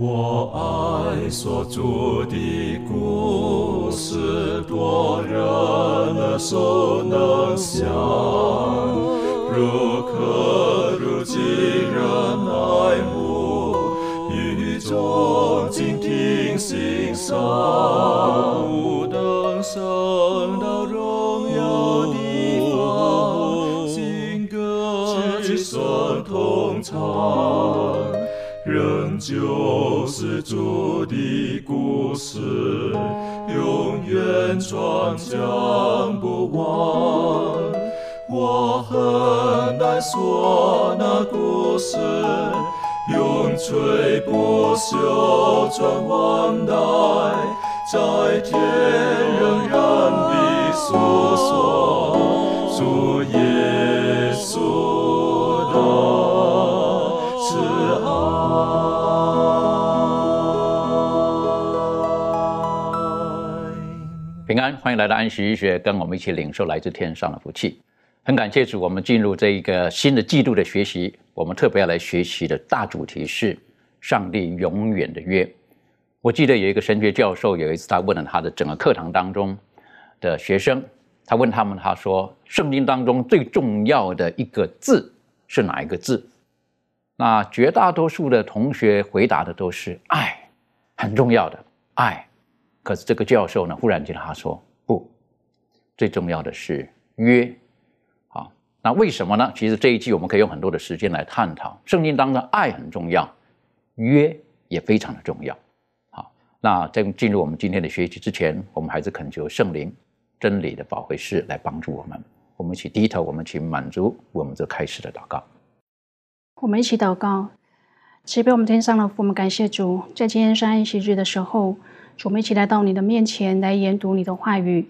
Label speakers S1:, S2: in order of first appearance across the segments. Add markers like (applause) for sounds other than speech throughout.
S1: 我爱所著的故事，多人耳熟能详，如可如今人爱慕，语中静听欣赏，
S2: 不等升到荣耀地方，新歌
S1: 齐声同唱。仍旧是主的故事，永远传讲不完。我很难说那故事，永垂不朽传万代，在天仍然的诉说主耶
S3: 欢迎来到安息医学，跟我们一起领受来自天上的福气。很感谢主，我们进入这一个新的季度的学习，我们特别要来学习的大主题是上帝永远的约。我记得有一个神学教授，有一次他问了他的整个课堂当中的学生，他问他们，他说：圣经当中最重要的一个字是哪一个字？那绝大多数的同学回答的都是爱，很重要的爱。可是这个教授呢，忽然间他说不，最重要的是约。好，那为什么呢？其实这一季我们可以用很多的时间来探讨。圣经当中爱很重要，约也非常的重要。好，那在进入我们今天的学习之前，我们还是恳求圣灵真理的保惠师来帮助我们。我们一起低头，我们请满足我们这开始的祷告。
S4: 我们一起祷告，慈悲我们天上的父，我们感谢主，在今天上安息日的时候，我们一起来到你的面前来研读你的话语。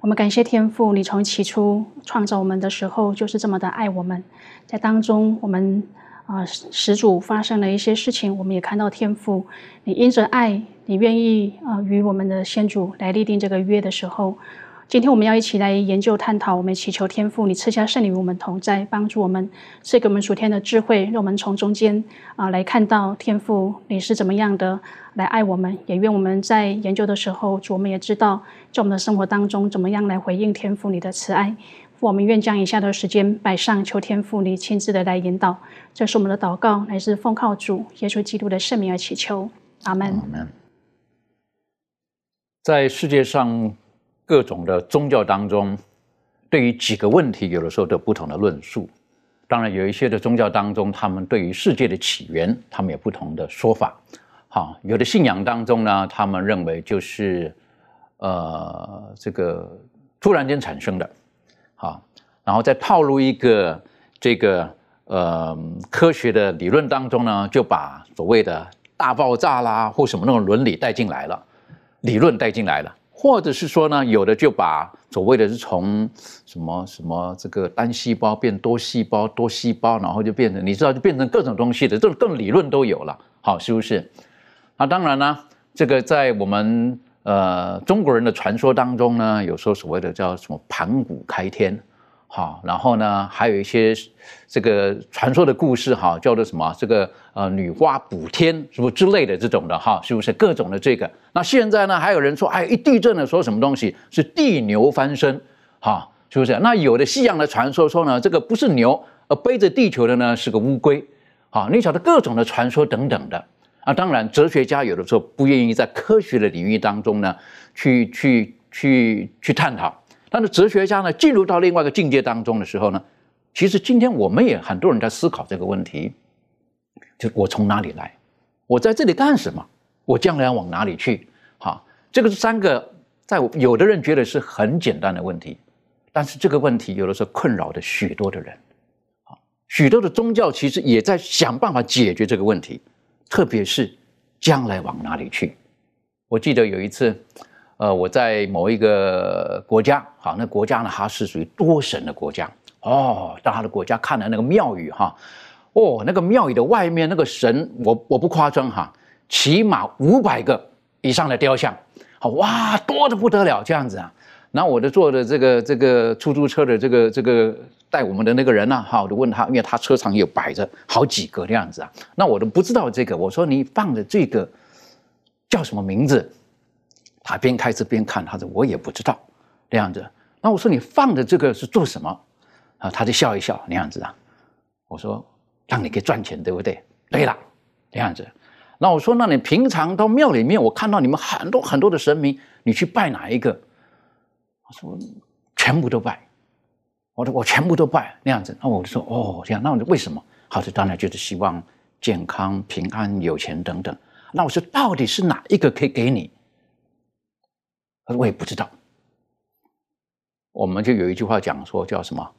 S4: 我们感谢天父，你从起初创造我们的时候就是这么的爱我们，在当中我们啊始祖发生了一些事情，我们也看到天父，你因着爱，你愿意啊与我们的先祖来立定这个约的时候。今天我们要一起来研究探讨，我们祈求天父，你赐下圣灵与我们同在，帮助我们，赐给我们属天的智慧，让我们从中间啊来看到天父你是怎么样的来爱我们。也愿我们在研究的时候，主我们也知道，在我们的生活当中怎么样来回应天父你的慈爱。我们愿将以下的时间摆上，求天父你亲自的来引导。这是我们的祷告，乃是奉靠主耶稣基督的圣名而祈求。阿门。
S3: 在世界上各种的宗教当中，对于几个问题，有的时候都有不同的论述。当然，有一些的宗教当中，他们对于世界的起源，他们有不同的说法。好，有的信仰当中呢，他们认为就是呃这个突然间产生的，好，然后再套入一个这个呃科学的理论当中呢，就把所谓的大爆炸啦或什么那种伦理带进来了，理论带进来了。或者是说呢，有的就把所谓的是从什么什么这个单细胞变多细胞，多细胞，然后就变成你知道就变成各种东西的，这种各种理论都有了，好，是不是？那当然呢，这个在我们呃中国人的传说当中呢，有时候所谓的叫什么盘古开天，好，然后呢还有一些这个传说的故事哈，叫做什么这个呃女娲补天什么之类的这种的哈，是不是各种的这个？那现在呢还有人说，哎，一地震的说什么东西是地牛翻身，哈，是不是？那有的西洋的传说说呢，这个不是牛，而背着地球的呢是个乌龟，好，你晓得各种的传说等等的。啊，当然，哲学家有的时候不愿意在科学的领域当中呢，去去去去探讨。但是哲学家呢，进入到另外一个境界当中的时候呢，其实今天我们也很多人在思考这个问题：，就我从哪里来？我在这里干什么？我将来要往哪里去？哈，这个是三个，在有的人觉得是很简单的问题，但是这个问题有的时候困扰着许多的人。啊，许多的宗教其实也在想办法解决这个问题。特别是将来往哪里去？我记得有一次，呃，我在某一个国家，好，那国家呢，它是属于多神的国家哦。到他的国家看了那个庙宇哈，哦，那个庙宇的外面那个神，我我不夸张哈，起码五百个以上的雕像，好哇，多的不得了这样子啊。然后我的坐的这个这个出租车的这个这个带我们的那个人呢，哈，我就问他，因为他车上有摆着好几个这样子啊，那我都不知道这个。我说你放的这个叫什么名字？他边开车边看，他说我也不知道这样子。那我说你放的这个是做什么？啊，他就笑一笑那样子啊。我说让你可以赚钱，对不对？对了，这样子。那我说那你平常到庙里面，我看到你们很多很多的神明，你去拜哪一个？我说全部都拜。我说我全部都拜那样子，那我就说哦这样，那我就为什么？好，这当然就是希望健康、平安、有钱等等。那我说到底是哪一个可以给你？他说我也不知道。我们就有一句话讲说叫什么？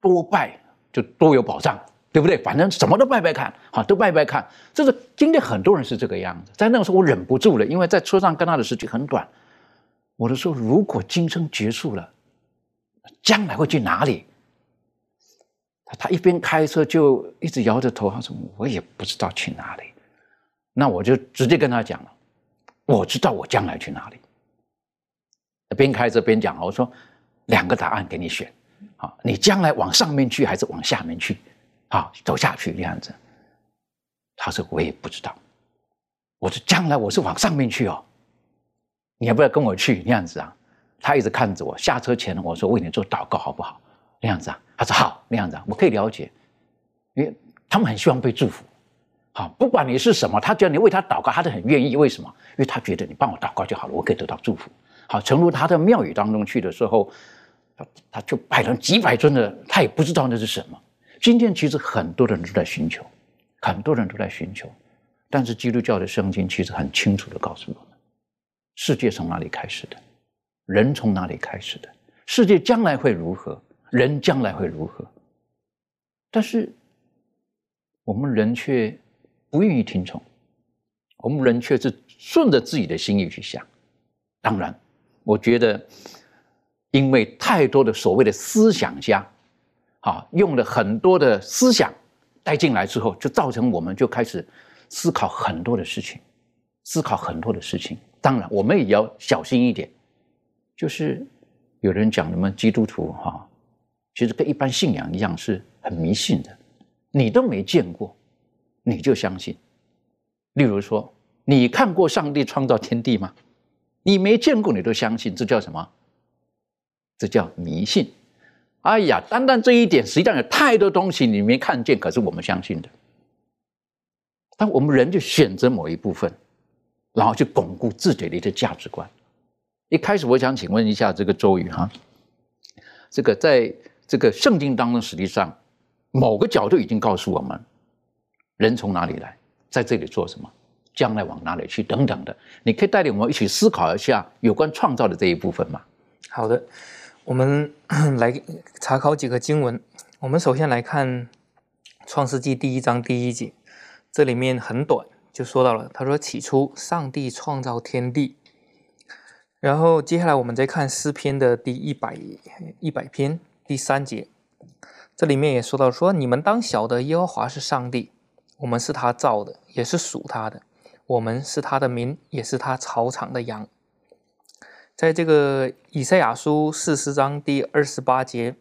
S3: 多拜就多有保障，对不对？反正什么都拜拜看，好都拜拜看。这是今天很多人是这个样子。在那个时候我忍不住了，因为在车上跟他的时间很短。我就说，如果今生结束了。将来会去哪里？他他一边开车就一直摇着头，他说：“我也不知道去哪里。”那我就直接跟他讲了：“我知道我将来去哪里。”边开车边讲我说：“两个答案给你选，好，你将来往上面去还是往下面去？好，走下去这样子。”他说：“我也不知道。”我说：“将来我是往上面去哦，你要不要跟我去？那样子啊？”他一直看着我，下车前我说为你做祷告好不好？那样子啊，他说好，那样子啊，我可以了解，因为他们很希望被祝福。好，不管你是什么，他只要你为他祷告，他都很愿意。为什么？因为他觉得你帮我祷告就好了，我可以得到祝福。好，诚如他的庙宇当中去的时候，他他就拜了几百尊的，他也不知道那是什么。今天其实很多人都在寻求，很多人都在寻求，但是基督教的圣经其实很清楚的告诉我们，世界从哪里开始的。人从哪里开始的？世界将来会如何？人将来会如何？但是我们人却不愿意听从，我们人却是顺着自己的心意去想。当然，我觉得，因为太多的所谓的思想家，啊，用了很多的思想带进来之后，就造成我们就开始思考很多的事情，思考很多的事情。当然，我们也要小心一点。就是有人讲，什么基督徒哈，其实跟一般信仰一样，是很迷信的。你都没见过，你就相信。例如说，你看过上帝创造天地吗？你没见过，你都相信，这叫什么？这叫迷信。哎呀，单单这一点，实际上有太多东西你没看见，可是我们相信的。但我们人就选择某一部分，然后去巩固自己的一个价值观。一开始我想请问一下这个周瑜哈，这个在这个圣经当中，实际上某个角度已经告诉我们，人从哪里来，在这里做什么，将来往哪里去等等的，你可以带领我们一起思考一下有关创造的这一部分吗？
S5: 好的，我们来查考几个经文。我们首先来看创世纪第一章第一节，这里面很短就说到了，他说起初上帝创造天地。然后接下来我们再看诗篇的第一百一百篇第三节，这里面也说到说你们当晓得耶和华是上帝，我们是他造的，也是属他的，我们是他的民，也是他草场的羊。在这个以赛亚书四十章第二十八节，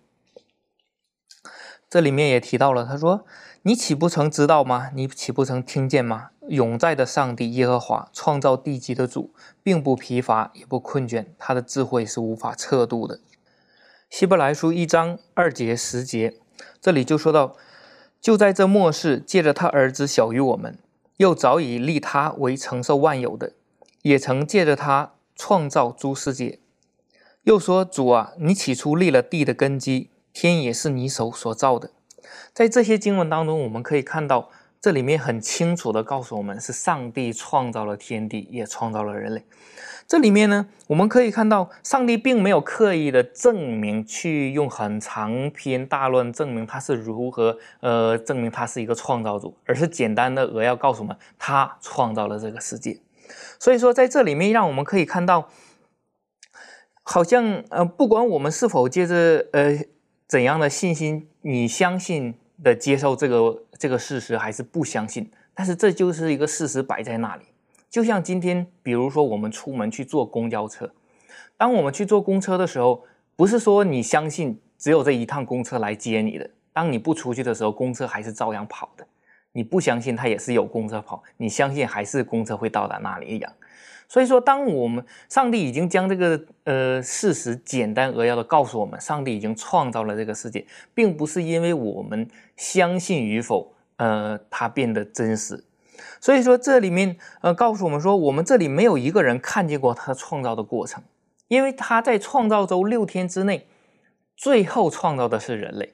S5: 这里面也提到了，他说。你岂不曾知道吗？你岂不曾听见吗？永在的上帝耶和华，创造地基的主，并不疲乏，也不困倦，他的智慧是无法测度的。希伯来书一章二节十节，这里就说到，就在这末世，借着他儿子小于我们，又早已立他为承受万有的，也曾借着他创造诸世界。又说主啊，你起初立了地的根基，天也是你手所造的。在这些经文当中，我们可以看到，这里面很清楚的告诉我们，是上帝创造了天地，也创造了人类。这里面呢，我们可以看到，上帝并没有刻意的证明，去用很长篇大论证明他是如何，呃，证明他是一个创造主，而是简单的扼要告诉我们，他创造了这个世界。所以说，在这里面，让我们可以看到，好像，呃，不管我们是否借着，呃。怎样的信心？你相信的接受这个这个事实，还是不相信？但是这就是一个事实摆在那里。就像今天，比如说我们出门去坐公交车，当我们去坐公车的时候，不是说你相信只有这一趟公车来接你的。当你不出去的时候，公车还是照样跑的。你不相信它也是有公车跑，你相信还是公车会到达那里一样。所以说，当我们上帝已经将这个呃事实简单扼要的告诉我们，上帝已经创造了这个世界，并不是因为我们相信与否，呃，它变得真实。所以说，这里面呃告诉我们说，我们这里没有一个人看见过他创造的过程，因为他在创造周六天之内，最后创造的是人类。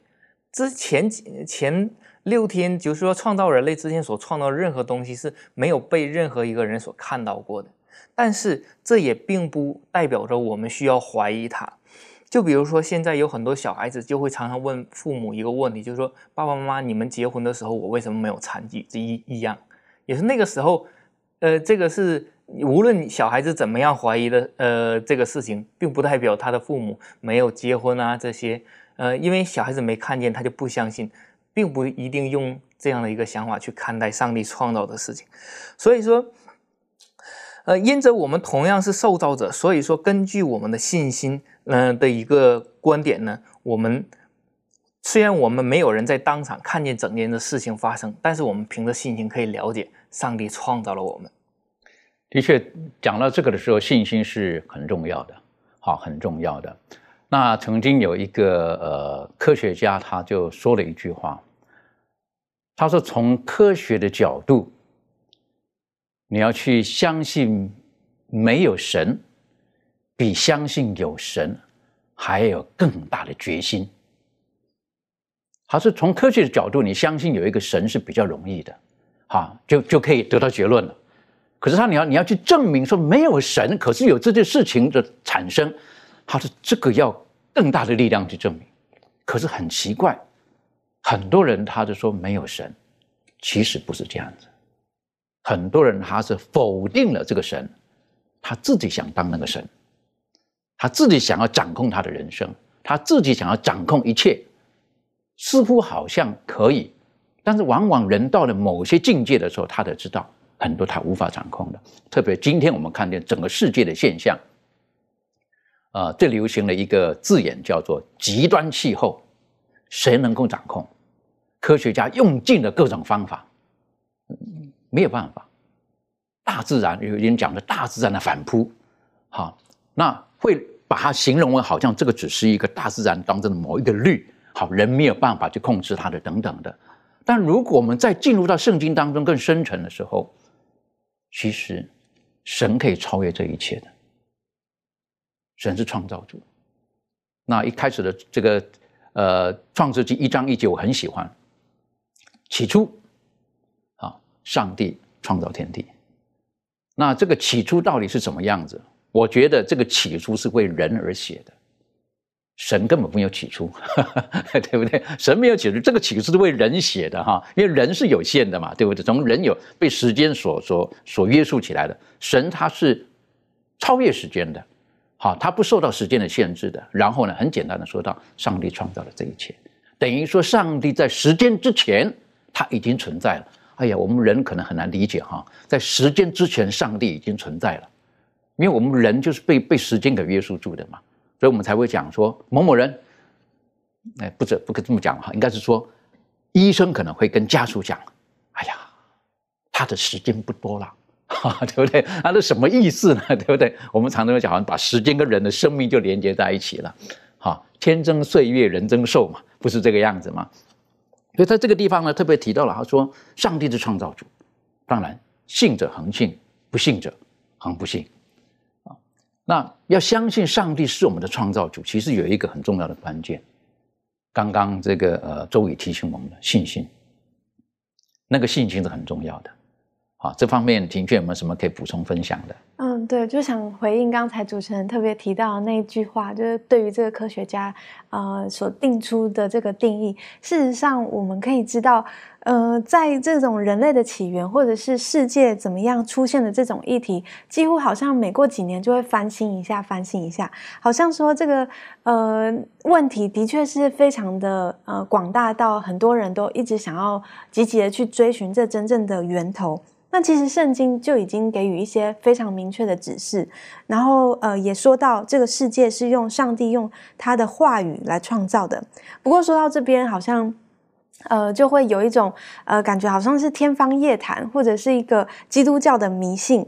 S5: 之前前六天，就是说创造人类之前所创造任何东西是没有被任何一个人所看到过的。但是这也并不代表着我们需要怀疑他。就比如说，现在有很多小孩子就会常常问父母一个问题，就是说：“爸爸妈妈，你们结婚的时候，我为什么没有残疾？”这一一样，也是那个时候，呃，这个是无论小孩子怎么样怀疑的，呃，这个事情并不代表他的父母没有结婚啊这些。呃，因为小孩子没看见，他就不相信，并不一定用这样的一个想法去看待上帝创造的事情。所以说，呃，因着我们同样是受造者，所以说根据我们的信心，嗯的一个观点呢，我们虽然我们没有人在当场看见整件的事情发生，但是我们凭着信心可以了解上帝创造了我们。
S3: 的确，讲到这个的时候，信心是很重要的，好，很重要的。那曾经有一个呃科学家，他就说了一句话，他说：“从科学的角度，你要去相信没有神，比相信有神还有更大的决心。”他说：“从科学的角度，你相信有一个神是比较容易的，哈，就就可以得到结论了。可是他你要你要去证明说没有神，可是有这件事情的产生。”他说：“这个要更大的力量去证明，可是很奇怪，很多人他就说没有神，其实不是这样子。很多人他是否定了这个神，他自己想当那个神，他自己想要掌控他的人生，他自己想要掌控一切，似乎好像可以，但是往往人到了某些境界的时候，他才知道很多他无法掌控的。特别今天我们看见整个世界的现象。”啊，最流行的一个字眼叫做极端气候，谁能够掌控？科学家用尽了各种方法，没有办法。大自然有人讲的大自然的反扑，好，那会把它形容为好像这个只是一个大自然当中的某一个律，好，人没有办法去控制它的等等的。但如果我们在进入到圣经当中更深沉的时候，其实神可以超越这一切的。神是创造主。那一开始的这个呃《创世纪》一章一节我很喜欢。起初，上帝创造天地。那这个起初到底是什么样子？我觉得这个起初是为人而写的。神根本没有起初，(laughs) 对不对？神没有起初，这个起初是为人写的哈，因为人是有限的嘛，对不对？从人有被时间所所所约束起来的，神他是超越时间的。好，他不受到时间的限制的。然后呢，很简单的说到，上帝创造了这一切，等于说上帝在时间之前他已经存在了。哎呀，我们人可能很难理解哈，在时间之前上帝已经存在了，因为我们人就是被被时间给约束住的嘛，所以我们才会讲说某某人，哎，不这不可这么讲哈，应该是说医生可能会跟家属讲，哎呀，他的时间不多了。哈，(laughs) 对不对？那是什么意思呢？(laughs) 对不对？我们常常讲，把时间跟人的生命就连接在一起了。哈，天增岁月，人增寿嘛，不是这个样子吗？所以在这个地方呢，特别提到了，他说，上帝是创造主，当然信者恒信，不信者恒不信。啊，那要相信上帝是我们的创造主，其实有一个很重要的关键。刚刚这个呃，周宇提醒我们的信心，那个信心是很重要的。好，这方面庭俊有没有什么可以补充分享的？
S6: 嗯，对，就想回应刚才主持人特别提到的那一句话，就是对于这个科学家呃所定出的这个定义。事实上，我们可以知道，呃，在这种人类的起源或者是世界怎么样出现的这种议题，几乎好像每过几年就会翻新一下，翻新一下，好像说这个呃问题的确是非常的呃广大到很多人都一直想要积极的去追寻这真正的源头。那其实圣经就已经给予一些非常明确的指示，然后呃也说到这个世界是用上帝用他的话语来创造的。不过说到这边，好像。呃，就会有一种呃感觉，好像是天方夜谭，或者是一个基督教的迷信。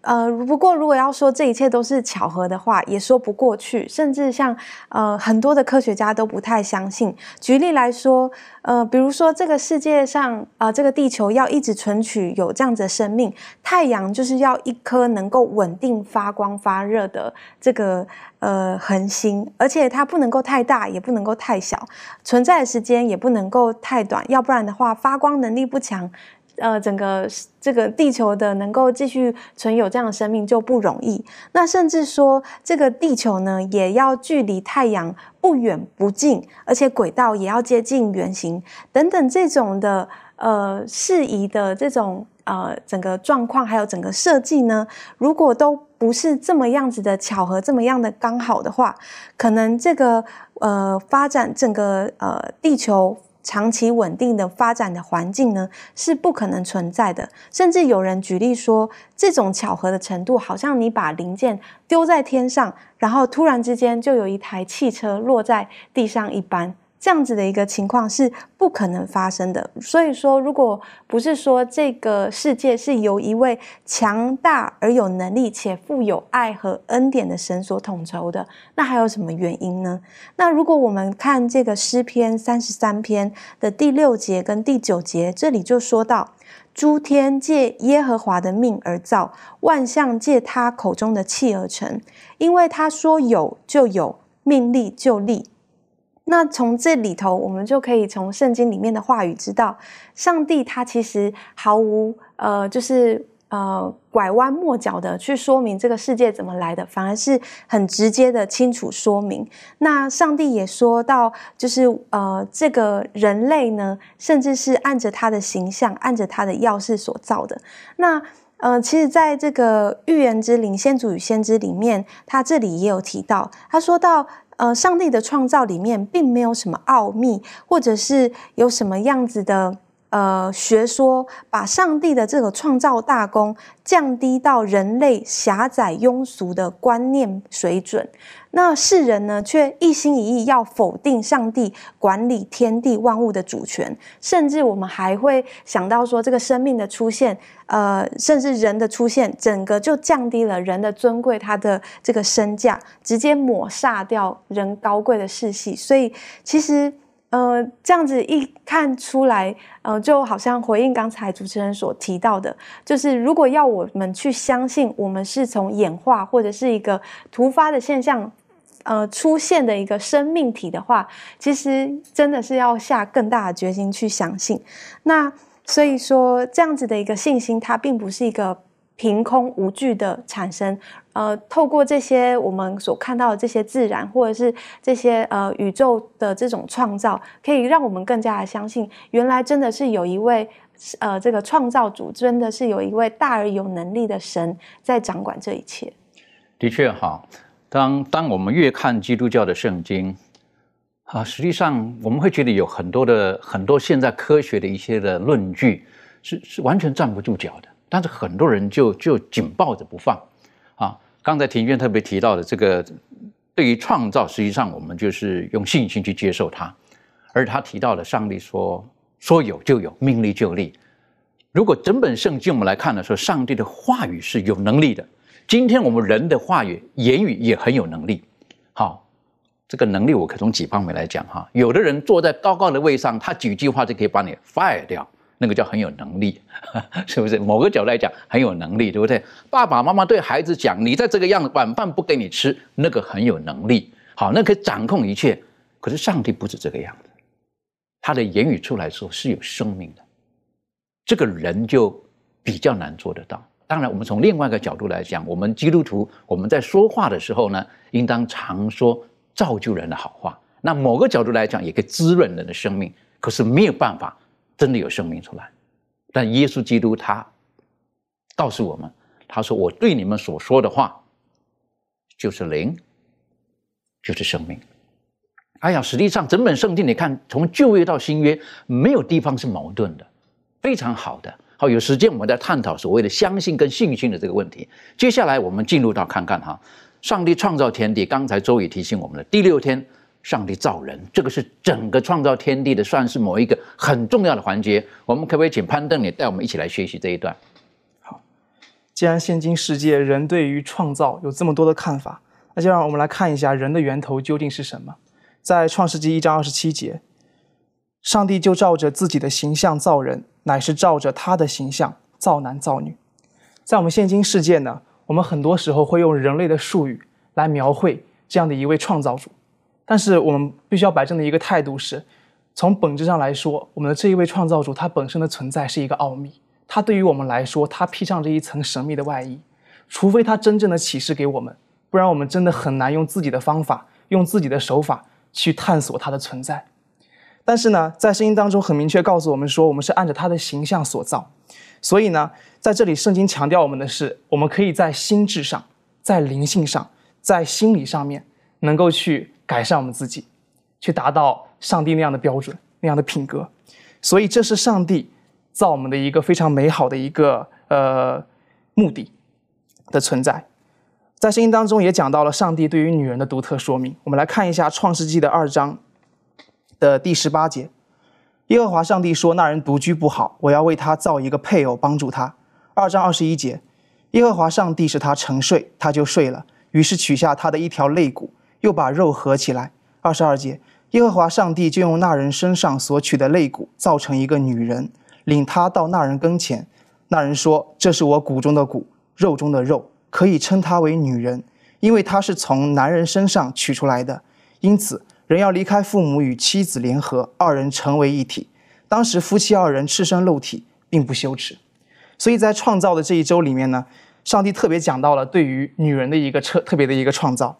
S6: 呃，不过如果要说这一切都是巧合的话，也说不过去。甚至像呃很多的科学家都不太相信。举例来说，呃，比如说这个世界上啊，这个地球要一直存取有这样子的生命，太阳就是要一颗能够稳定发光发热的这个。呃，恒星，而且它不能够太大，也不能够太小，存在的时间也不能够太短，要不然的话，发光能力不强，呃，整个这个地球的能够继续存有这样的生命就不容易。那甚至说，这个地球呢，也要距离太阳不远不近，而且轨道也要接近圆形等等这种的呃适宜的这种。呃，整个状况还有整个设计呢，如果都不是这么样子的巧合，这么样的刚好的话，可能这个呃发展整个呃地球长期稳定的发展的环境呢，是不可能存在的。甚至有人举例说，这种巧合的程度，好像你把零件丢在天上，然后突然之间就有一台汽车落在地上一般。这样子的一个情况是不可能发生的。所以说，如果不是说这个世界是由一位强大而有能力且富有爱和恩典的神所统筹的，那还有什么原因呢？那如果我们看这个诗篇三十三篇的第六节跟第九节，这里就说到：诸天借耶和华的命而造，万象借他口中的气而成，因为他说有就有，命立就立。那从这里头，我们就可以从圣经里面的话语知道，上帝他其实毫无呃，就是呃拐弯抹角的去说明这个世界怎么来的，反而是很直接的清楚说明。那上帝也说到，就是呃这个人类呢，甚至是按着他的形象，按着他的样式所造的。那呃，其实在这个预言之灵、先祖与先知里面，他这里也有提到，他说到。呃，上帝的创造里面并没有什么奥秘，或者是有什么样子的呃学说，把上帝的这个创造大功降低到人类狭窄庸俗的观念水准。那世人呢，却一心一意要否定上帝管理天地万物的主权，甚至我们还会想到说，这个生命的出现，呃，甚至人的出现，整个就降低了人的尊贵，他的这个身价，直接抹煞掉人高贵的世系。所以，其实，呃，这样子一看出来，呃，就好像回应刚才主持人所提到的，就是如果要我们去相信，我们是从演化或者是一个突发的现象。呃，出现的一个生命体的话，其实真的是要下更大的决心去相信。那所以说，这样子的一个信心，它并不是一个凭空无据的产生。呃，透过这些我们所看到的这些自然，或者是这些呃宇宙的这种创造，可以让我们更加的相信，原来真的是有一位呃这个创造主，真的是有一位大而有能力的神在掌管这一切。
S3: 的确，哈。当当我们越看基督教的圣经，啊，实际上我们会觉得有很多的很多现在科学的一些的论据是是完全站不住脚的，但是很多人就就紧抱着不放，啊，刚才庭院特别提到的这个，对于创造，实际上我们就是用信心去接受它，而他提到的上帝说说有就有，命立就立。如果整本圣经我们来看的时候，上帝的话语是有能力的。今天我们人的话语、言语也很有能力。好，这个能力我可从几方面来讲哈。有的人坐在高高的位上，他几句话就可以把你 fire 掉，那个叫很有能力，(laughs) 是不是？某个角度来讲很有能力，对不对？爸爸妈妈对孩子讲：“你在这个样子，晚饭不给你吃。”那个很有能力。好，那可以掌控一切。可是上帝不是这个样子，他的言语出来说是有生命的，这个人就比较难做得到。当然，我们从另外一个角度来讲，我们基督徒我们在说话的时候呢，应当常说造就人的好话。那某个角度来讲，也可以滋润人的生命。可是没有办法真的有生命出来。但耶稣基督他告诉我们，他说：“我对你们所说的话，就是灵，就是生命。”哎呀，实际上整本圣经，你看从旧约到新约，没有地方是矛盾的，非常好的。好，有时间我们再探讨所谓的相信跟信心的这个问题。接下来我们进入到看看哈，上帝创造天地，刚才周宇提醒我们的第六天，上帝造人，这个是整个创造天地的算是某一个很重要的环节。我们可不可以请潘邓也带我们一起来学习这一段？
S7: 好，既然现今世界人对于创造有这么多的看法，那就让我们来看一下人的源头究竟是什么。在创世纪一章二十七节，上帝就照着自己的形象造人。乃是照着他的形象造男造女，在我们现今世界呢，我们很多时候会用人类的术语来描绘这样的一位创造主，但是我们必须要摆正的一个态度是，从本质上来说，我们的这一位创造主他本身的存在是一个奥秘，他对于我们来说，他披上这一层神秘的外衣，除非他真正的启示给我们，不然我们真的很难用自己的方法，用自己的手法去探索他的存在。但是呢，在圣经当中很明确告诉我们说，我们是按照他的形象所造。所以呢，在这里圣经强调我们的是，我们可以在心智上、在灵性上、在心理上面，能够去改善我们自己，去达到上帝那样的标准、那样的品格。所以这是上帝造我们的一个非常美好的一个呃目的的存在。在圣经当中也讲到了上帝对于女人的独特说明。我们来看一下创世纪的二章。的第十八节，耶和华上帝说：“那人独居不好，我要为他造一个配偶帮助他。”二章二十一节，耶和华上帝使他沉睡，他就睡了，于是取下他的一条肋骨，又把肉合起来。二十二节，耶和华上帝就用那人身上所取的肋骨造成一个女人，领他到那人跟前。那人说：“这是我骨中的骨，肉中的肉，可以称她为女人，因为她是从男人身上取出来的。”因此。人要离开父母与妻子联合，二人成为一体。当时夫妻二人赤身露体，并不羞耻。所以在创造的这一周里面呢，上帝特别讲到了对于女人的一个特特别的一个创造。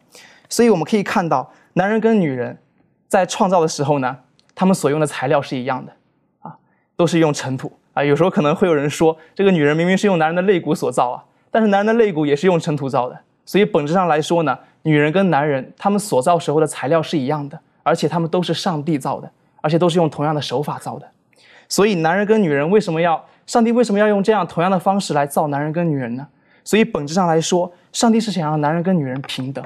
S7: 所以我们可以看到，男人跟女人在创造的时候呢，他们所用的材料是一样的，啊，都是用尘土啊。有时候可能会有人说，这个女人明明是用男人的肋骨所造啊，但是男人的肋骨也是用尘土造的。所以本质上来说呢。女人跟男人，他们所造时候的材料是一样的，而且他们都是上帝造的，而且都是用同样的手法造的。所以，男人跟女人为什么要？上帝为什么要用这样同样的方式来造男人跟女人呢？所以，本质上来说，上帝是想让男人跟女人平等。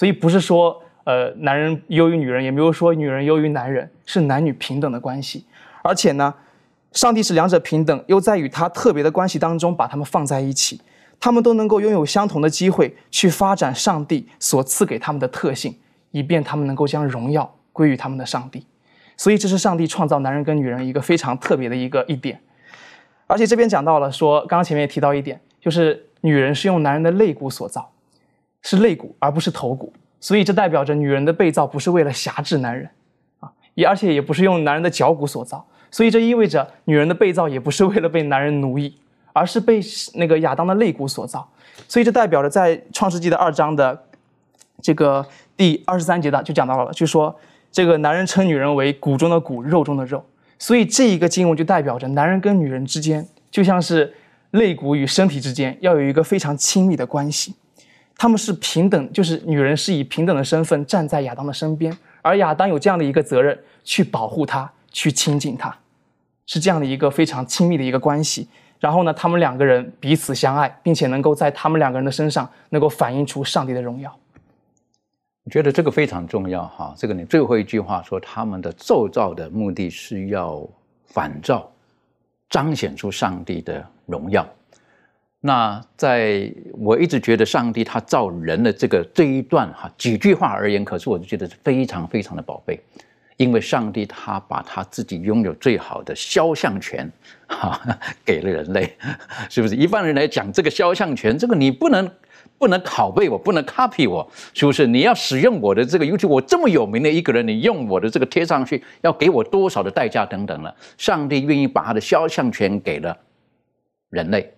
S7: 所以，不是说呃男人优于女人，也没有说女人优于男人，是男女平等的关系。而且呢，上帝是两者平等，又在与他特别的关系当中把他们放在一起。他们都能够拥有相同的机会去发展上帝所赐给他们的特性，以便他们能够将荣耀归于他们的上帝。所以，这是上帝创造男人跟女人一个非常特别的一个一点。而且这边讲到了说，刚刚前面也提到一点，就是女人是用男人的肋骨所造，是肋骨而不是头骨。所以这代表着女人的被造不是为了辖制男人啊，也而且也不是用男人的脚骨所造。所以这意味着女人的被造也不是为了被男人奴役。而是被那个亚当的肋骨所造，所以这代表着在创世纪的二章的这个第二十三节的就讲到了，就说这个男人称女人为骨中的骨，肉中的肉。所以这一个经文就代表着男人跟女人之间就像是肋骨与身体之间要有一个非常亲密的关系，他们是平等，就是女人是以平等的身份站在亚当的身边，而亚当有这样的一个责任去保护她，去亲近她，是这样的一个非常亲密的一个关系。然后呢，他们两个人彼此相爱，并且能够在他们两个人的身上能够反映出上帝的荣耀。
S3: 我觉得这个非常重要哈。这个你最后一句话说，他们的奏造的目的是要反照、彰显出上帝的荣耀。那在我一直觉得上帝他造人的这个这一段哈几句话而言，可是我就觉得是非常非常的宝贝。因为上帝他把他自己拥有最好的肖像权，哈，给了人类，是不是？一般人来讲，这个肖像权，这个你不能不能拷贝我，不能 copy 我，是不是？你要使用我的这个尤其我这么有名的一个人，你用我的这个贴上去，要给我多少的代价等等了？上帝愿意把他的肖像权给了人类，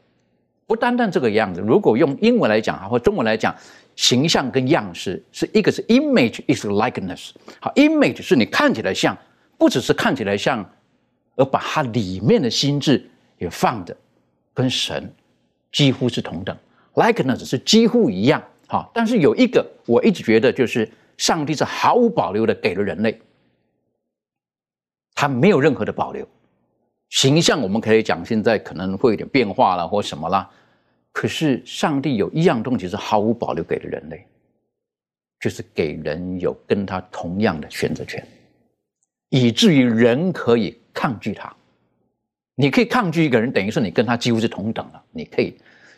S3: 不单单这个样子。如果用英文来讲啊，或中文来讲。形象跟样式是一个是 image is likeness，好，image 是你看起来像，不只是看起来像，而把它里面的心智也放的跟神几乎是同等，likeness 是几乎一样，好，但是有一个我一直觉得就是上帝是毫无保留的给了人类，他没有任何的保留，形象我们可以讲现在可能会有点变化了或什么啦，可是上帝有一样东西是毫无保留给了人类，就是给人有跟他同样的选择权，以至于人可以抗拒他。你可以抗拒一个人，等于是你跟他几乎是同等了。你可以，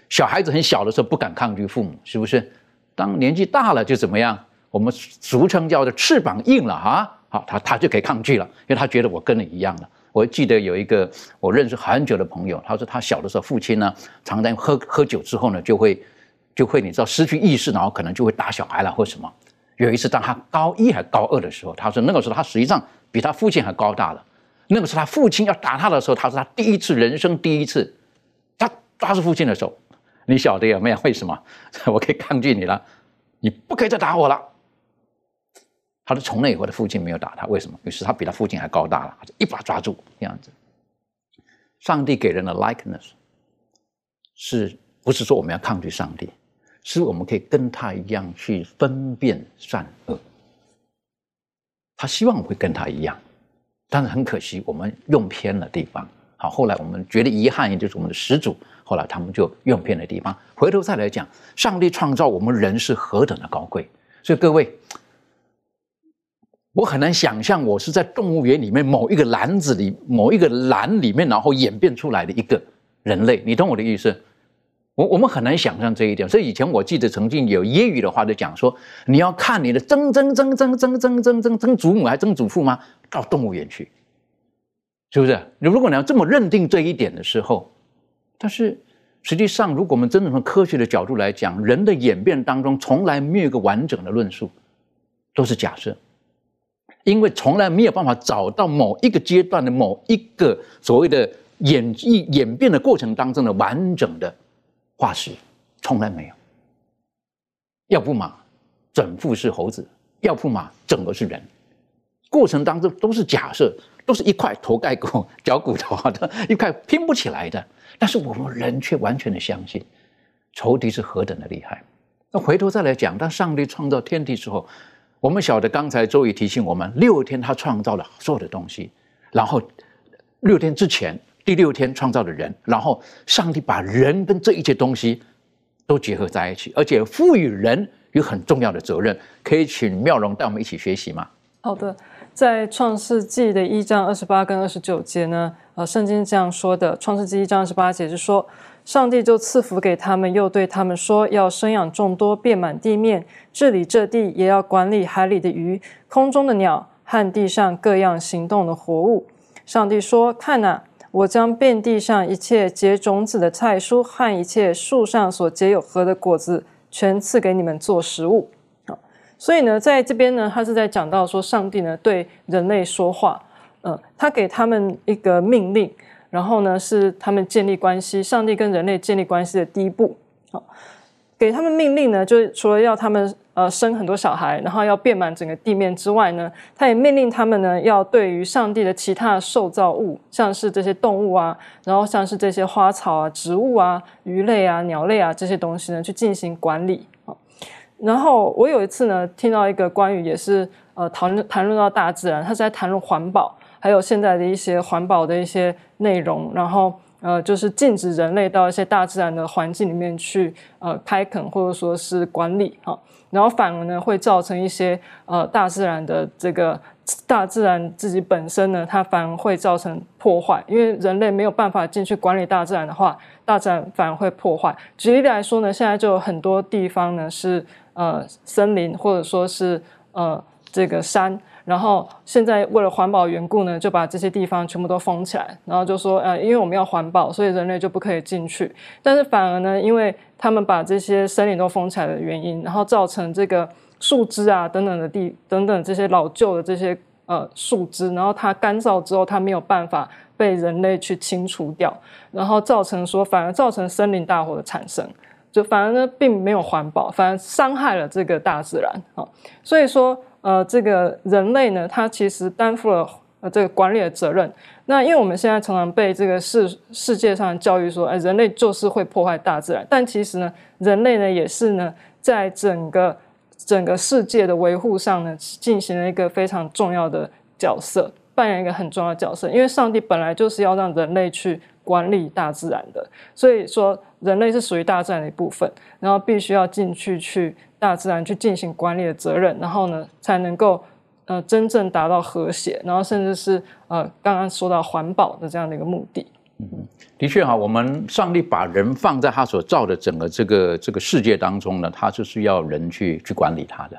S3: 小孩子很小的时候不敢抗拒父母，是不是？当年纪大了就怎么样？我们俗称叫做翅膀硬了啊，好，他他就可以抗拒了，因为他觉得我跟你一样了。我记得有一个我认识很久的朋友，他说他小的时候父亲呢，常常喝喝酒之后呢，就会就会你知道失去意识，然后可能就会打小孩了或什么。有一次当他高一还高二的时候，他说那个时候他实际上比他父亲还高大了。那个是他父亲要打他的时候，他说他第一次人生第一次，他抓住父亲的手，你晓得有没有？为什么？(laughs) 我可以抗拒你了，你不可以再打我了。他的：“从那以后，的父亲没有打他，为什么？于是他比他父亲还高大了，他就一把抓住这样子。上帝给人的 likeness，是不是说我们要抗拒上帝？是我们可以跟他一样去分辨善恶。他希望我会跟他一样，但是很可惜，我们用偏了地方。好，后来我们觉得遗憾，也就是我们的始祖，后来他们就用偏了地方。回头再来讲，上帝创造我们人是何等的高贵，所以各位。”我很难想象，我是在动物园里面某一个篮子里、某一个篮里面，然后演变出来的一个人类。你懂我的意思？我我们很难想象这一点。所以以前我记得曾经有揶揄的话就讲说：你要看你的曾曾曾曾曾曾曾曾曾祖母还曾祖父吗？到动物园去，是不是？你如果你要这么认定这一点的时候，但是实际上，如果我们真的从科学的角度来讲，人的演变当中从来没有一个完整的论述，都是假设。因为从来没有办法找到某一个阶段的某一个所谓的演绎演变的过程当中的完整的化石，从来没有。要不嘛，整副是猴子；要不嘛，整个是人。过程当中都是假设，都是一块头盖骨、脚骨头的 (laughs) 一块拼不起来的。但是我们人却完全的相信，仇敌是何等的厉害。那回头再来讲，当上帝创造天地之后。我们晓得，刚才周瑜提醒我们，六天他创造了所有的东西，然后六天之前，第六天创造的人，然后上帝把人跟这一切东西都结合在一起，而且赋予人有很重要的责任。可以请妙容带我们一起学习吗？
S8: 好的，在创世纪的一章二十八跟二十九节呢，呃，圣经这样说的，创世纪一章二十八节是说。上帝就赐福给他们，又对他们说：“要生养众多，遍满地面，治理这地，也要管理海里的鱼、空中的鸟和地上各样行动的活物。”上帝说：“看哪，我将遍地上一切结种子的菜蔬和一切树上所结有核的果子，全赐给你们做食物。”好，所以呢，在这边呢，他是在讲到说，上帝呢对人类说话，嗯，他给他们一个命令。然后呢，是他们建立关系，上帝跟人类建立关系的第一步。好，给他们命令呢，就是除了要他们呃生很多小孩，然后要遍满整个地面之外呢，他也命令他们呢，要对于上帝的其他受造物，像是这些动物啊，然后像是这些花草啊、植物啊、鱼类啊、鸟类啊这些东西呢，去进行管理。好，然后我有一次呢，听到一个关于也是呃谈论谈论到大自然，他是在谈论环保。还有现在的一些环保的一些内容，然后呃，就是禁止人类到一些大自然的环境里面去呃开垦或者说是管理哈，然后反而呢会造成一些呃大自然的这个大自然自己本身呢，它反而会造成破坏，因为人类没有办法进去管理大自然的话，大自然反而会破坏。举例来说呢，现在就有很多地方呢是呃森林或者说是呃这个山。然后现在为了环保缘故呢，就把这些地方全部都封起来，然后就说，呃，因为我们要环保，所以人类就不可以进去。但是反而呢，因为他们把这些森林都封起来的原因，然后造成这个树枝啊等等的地等等这些老旧的这些呃树枝，然后它干燥之后，它没有办法被人类去清除掉，然后造成说反而造成森林大火的产生，就反而呢并没有环保，反而伤害了这个大自然啊，所以说。呃，这个人类呢，他其实担负了呃这个管理的责任。那因为我们现在常常被这个世世界上教育说，哎，人类就是会破坏大自然。但其实呢，人类呢也是呢，在整个整个世界的维护上呢，进行了一个非常重要的角色。扮演一个很重要的角色，因为上帝本来就是要让人类去管理大自然的，所以说人类是属于大自然的一部分，然后必须要进去去大自然去进行管理的责任，然后呢才能够呃真正达到和谐，然后甚至是呃刚刚说到环保的这样的一个目的。
S3: 嗯，的确哈，我们上帝把人放在他所造的整个这个这个世界当中呢，他就是要人去去管理他的，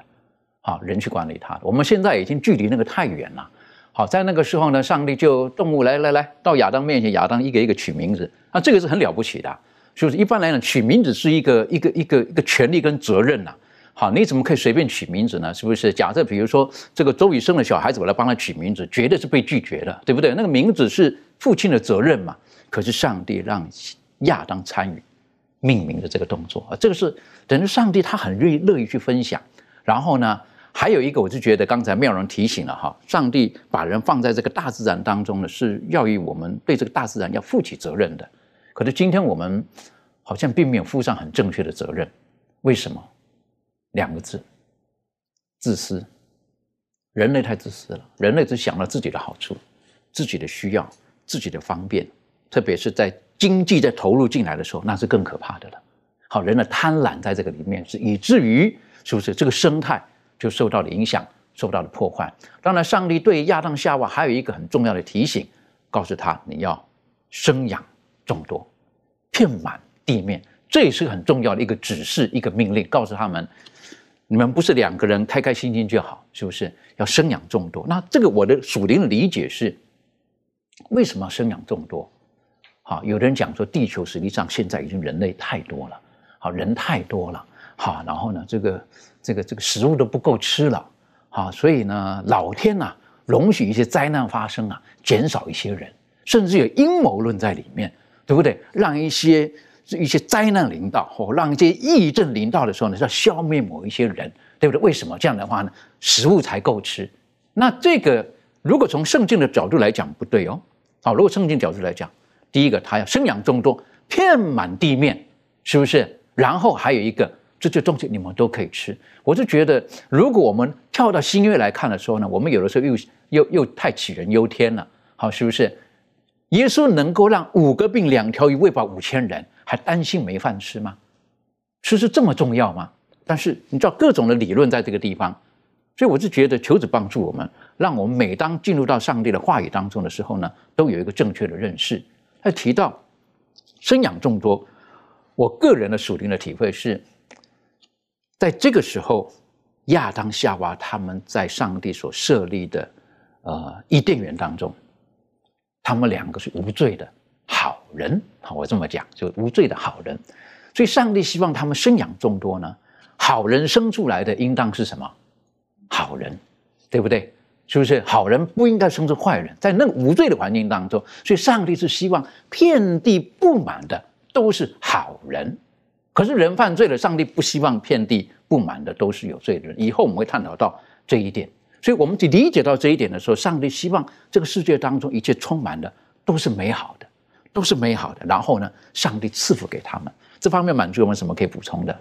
S3: 好，人去管理他的。我们现在已经距离那个太远了，好，在那个时候呢，上帝就动物来来来到亚当面前，亚当一个一个取名字，那这个是很了不起的，就是一般来讲取名字是一个一个一个一个权利跟责任呐，好，你怎么可以随便取名字呢？是不是？假设比如说这个周宇生的小孩子，我来帮他取名字，绝对是被拒绝的，对不对？那个名字是父亲的责任嘛。可是上帝让亚当参与命名的这个动作啊，这个是等于上帝他很乐意乐意去分享。然后呢，还有一个，我就觉得刚才妙容提醒了哈，上帝把人放在这个大自然当中呢，是要以我们对这个大自然要负起责任的。可是今天我们好像并没有负上很正确的责任，为什么？两个字：自私。人类太自私了，人类只想到自己的好处、自己的需要、自己的方便。特别是在经济在投入进来的时候，那是更可怕的了。好，人的贪婪在这个里面是以至于是不是这个生态就受到了影响，受到了破坏。当然，上帝对亚当夏娃还有一个很重要的提醒，告诉他你要生养众多，遍满地面。这也是很重要的一个指示，一个命令，告诉他们你们不是两个人开开心心就好，是不是要生养众多？那这个我的属灵的理解是，为什么要生养众多？好，有的人讲说，地球实际上现在已经人类太多了，好人太多了，好，然后呢，这个这个这个食物都不够吃了，好，所以呢，老天呐，容许一些灾难发生啊，减少一些人，甚至有阴谋论在里面，对不对？让一些一些灾难临到，或让一些疫症临到的时候呢，是要消灭某一些人，对不对？为什么这样的话呢？食物才够吃。那这个如果从圣经的角度来讲，不对哦。好，如果圣经角度来讲。第一个，他要生养众多，遍满地面，是不是？然后还有一个，这些东西你们都可以吃。我就觉得，如果我们跳到新约来看的时候呢，我们有的时候又又又太杞人忧天了，好，是不是？耶稣能够让五个病两条鱼喂饱五千人，还担心没饭吃吗？吃是这么重要吗？但是你知道各种的理论在这个地方，所以我就觉得求子帮助我们，让我们每当进入到上帝的话语当中的时候呢，都有一个正确的认识。他提到生养众多，我个人的属灵的体会是，在这个时候，亚当夏娃他们在上帝所设立的呃伊甸园当中，他们两个是无罪的好人，好我这么讲，就无罪的好人，所以上帝希望他们生养众多呢，好人生出来的应当是什么？好人，对不对？是不是好人不应该生出坏人？在那个无罪的环境当中，所以上帝是希望遍地布满的都是好人。可是人犯罪了，上帝不希望遍地不满的都是有罪的人。以后我们会探讨到这一点。所以，我们去理解到这一点的时候，上帝希望这个世界当中一切充满的都是美好的，都是美好的。然后呢，上帝赐福给他们。这方面满足我们什么可以补充的？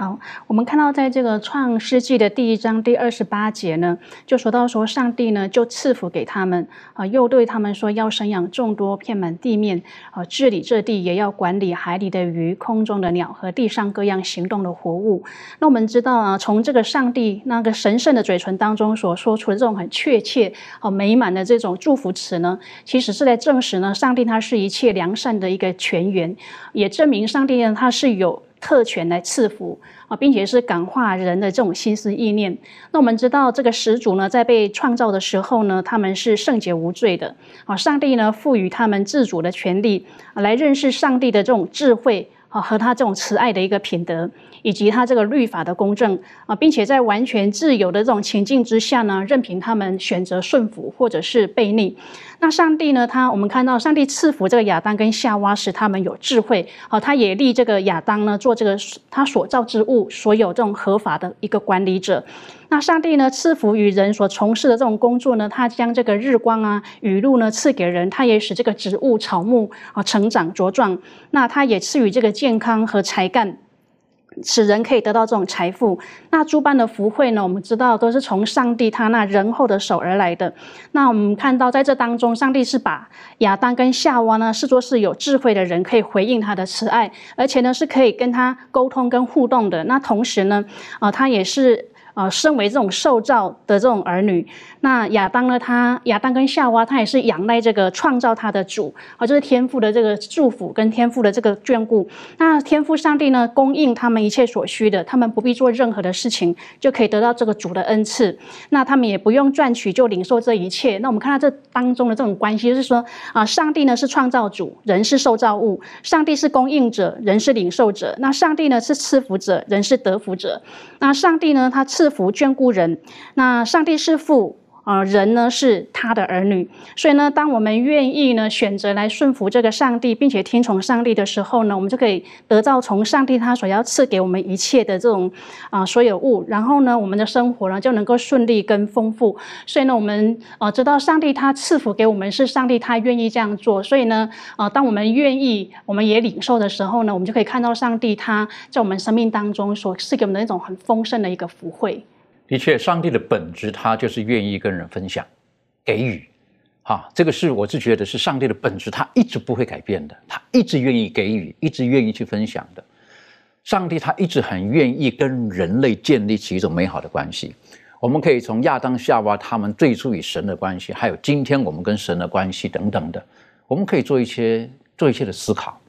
S4: 好，我们看到在这个创世纪的第一章第二十八节呢，就说到说上帝呢就赐福给他们啊，又对他们说要生养众多，遍满地面啊，治理这地，也要管理海里的鱼、空中的鸟和地上各样行动的活物。那我们知道啊，从这个上帝那个神圣的嘴唇当中所说出的这种很确切、啊美满的这种祝福词呢，其实是在证实呢，上帝他是一切良善的一个泉源，也证明上帝呢他是有。特权来赐福啊，并且是感化人的这种心思意念。那我们知道，这个始祖呢，在被创造的时候呢，他们是圣洁无罪的啊。上帝呢，赋予他们自主的权利，来认识上帝的这种智慧啊，和他这种慈爱的一个品德。以及他这个律法的公正啊，并且在完全自由的这种情境之下呢，任凭他们选择顺服或者是背逆。那上帝呢？他我们看到上帝赐福这个亚当跟夏娃，使他们有智慧。好，他也立这个亚当呢做这个他所造之物所有这种合法的一个管理者。那上帝呢赐福于人所从事的这种工作呢，他将这个日光啊雨露呢赐给人，他也使这个植物草木啊成长茁壮。那他也赐予这个健康和才干。使人可以得到这种财富。那诸般的福惠呢，我们知道都是从上帝他那仁厚的手而来的。那我们看到在这当中，上帝是把亚当跟夏娃呢视作是有智慧的人，可以回应他的慈爱，而且呢是可以跟他沟通跟互动的。那同时呢，啊，他也是。啊，身为这种受造的这种儿女，那亚当呢？他亚当跟夏娃，他也是仰赖这个创造他的主，啊，就是天父的这个祝福跟天父的这个眷顾。那天父上帝呢，供应他们一切所需的，他们不必做任何的事情，就可以得到这个主的恩赐。那他们也不用赚取就领受这一切。那我们看到这当中的这种关系，就是说啊，上帝呢是创造主，人是受造物；上帝是供应者，人是领受者。那上帝呢是赐福者，人是得福者。那上帝呢，他福眷顾人。那上帝是父。啊，人呢是他的儿女，所以呢，当我们愿意呢选择来顺服这个上帝，并且听从上帝的时候呢，我们就可以得到从上帝他所要赐给我们一切的这种啊所有物，然后呢，我们的生活呢就能够顺利跟丰富。所以呢，我们啊知道上帝他赐福给我们是上帝他愿意这样做，所以呢，啊当我们愿意，我们也领受的时候呢，我们就可以看到上帝他在我们生命当中所赐给我们的那种很丰盛的一个福惠。
S3: 的确，上帝的本质，他就是愿意跟人分享、给予，哈，这个是我是觉得是上帝的本质，他一直不会改变的，他一直愿意给予，一直愿意去分享的。上帝他一直很愿意跟人类建立起一种美好的关系。我们可以从亚当夏娃他们最初与神的关系，还有今天我们跟神的关系等等的，我们可以做一些做一些的思考。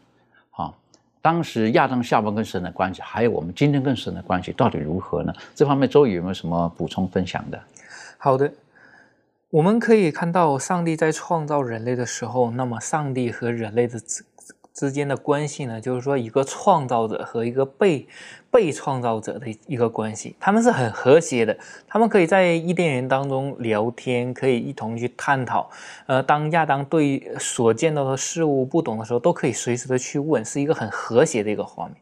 S3: 当时亚当夏娃跟神的关系，还有我们今天跟神的关系到底如何呢？这方面周宇有没有什么补充分享的？
S5: 好的，我们可以看到上帝在创造人类的时候，那么上帝和人类的。之间的关系呢，就是说一个创造者和一个被被创造者的一个关系，他们是很和谐的，他们可以在伊甸园当中聊天，可以一同去探讨。呃，当亚当对所见到的事物不懂的时候，都可以随时的去问，是一个很和谐的一个画面。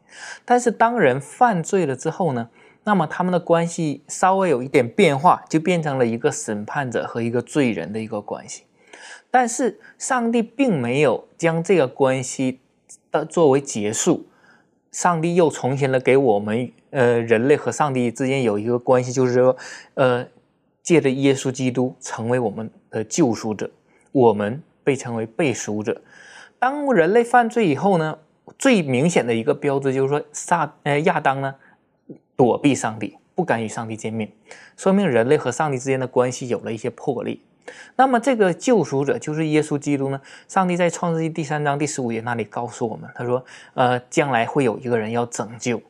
S5: 但是当人犯罪了之后呢，那么他们的关系稍微有一点变化，就变成了一个审判者和一个罪人的一个关系。但是上帝并没有将这个关系的作为结束，上帝又重新的给我们，呃，人类和上帝之间有一个关系，就是说，呃，借着耶稣基督成为我们的救赎者，我们被称为被赎者。当人类犯罪以后呢，最明显的一个标志就是说，撒呃亚当呢躲避上帝，不敢与上帝见面，说明人类和上帝之间的关系有了一些破裂。那么，这个救赎者就是耶稣基督呢？上帝在创世纪第三章第十五节那里告诉我们，他说：“呃，将来会有一个人要拯救，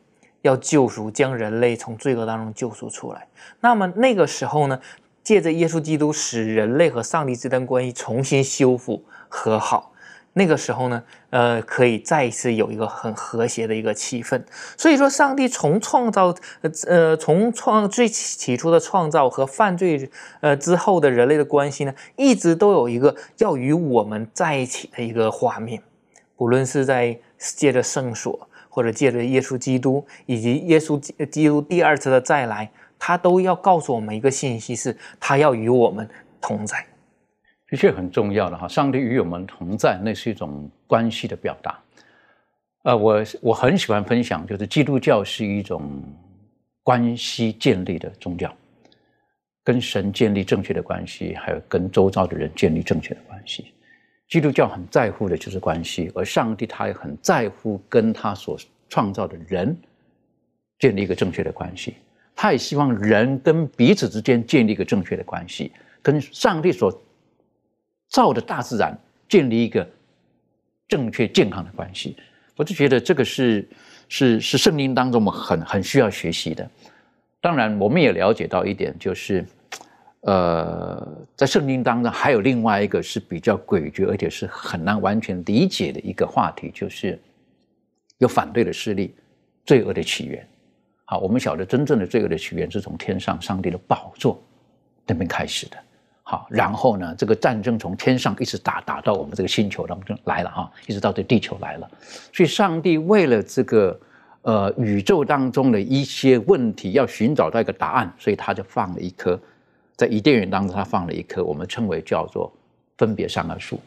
S5: 要救赎，将人类从罪恶当中救赎出来。那么那个时候呢，借着耶稣基督，使人类和上帝之间关系重新修复和好。”那个时候呢，呃，可以再一次有一个很和谐的一个气氛。所以说，上帝从创造，呃，从创最起初的创造和犯罪，呃之后的人类的关系呢，一直都有一个要与我们在一起的一个画面。不论是在借着圣所，或者借着耶稣基督，以及耶稣基督第二次的再来，他都要告诉我们一个信息：是他要与我们同在。
S3: 的确很重要的哈，上帝与我们同在，那是一种关系的表达。呃，我我很喜欢分享，就是基督教是一种关系建立的宗教，跟神建立正确的关系，还有跟周遭的人建立正确的关系。基督教很在乎的就是关系，而上帝他也很在乎跟他所创造的人建立一个正确的关系。他也希望人跟彼此之间建立一个正确的关系，跟上帝所。照着大自然建立一个正确健康的关系，我就觉得这个是是是圣经当中我们很很需要学习的。当然，我们也了解到一点，就是呃，在圣经当中还有另外一个是比较诡谲，而且是很难完全理解的一个话题，就是有反对的势力，罪恶的起源。好，我们晓得真正的罪恶的起源是从天上上帝的宝座那边开始的。好，然后呢，这个战争从天上一直打打到我们这个星球当中来了哈，一直到这地球来了。所以，上帝为了这个呃宇宙当中的一些问题，要寻找到一个答案，所以他就放了一棵，在伊甸园当中，他放了一棵我们称为叫做分别善恶树，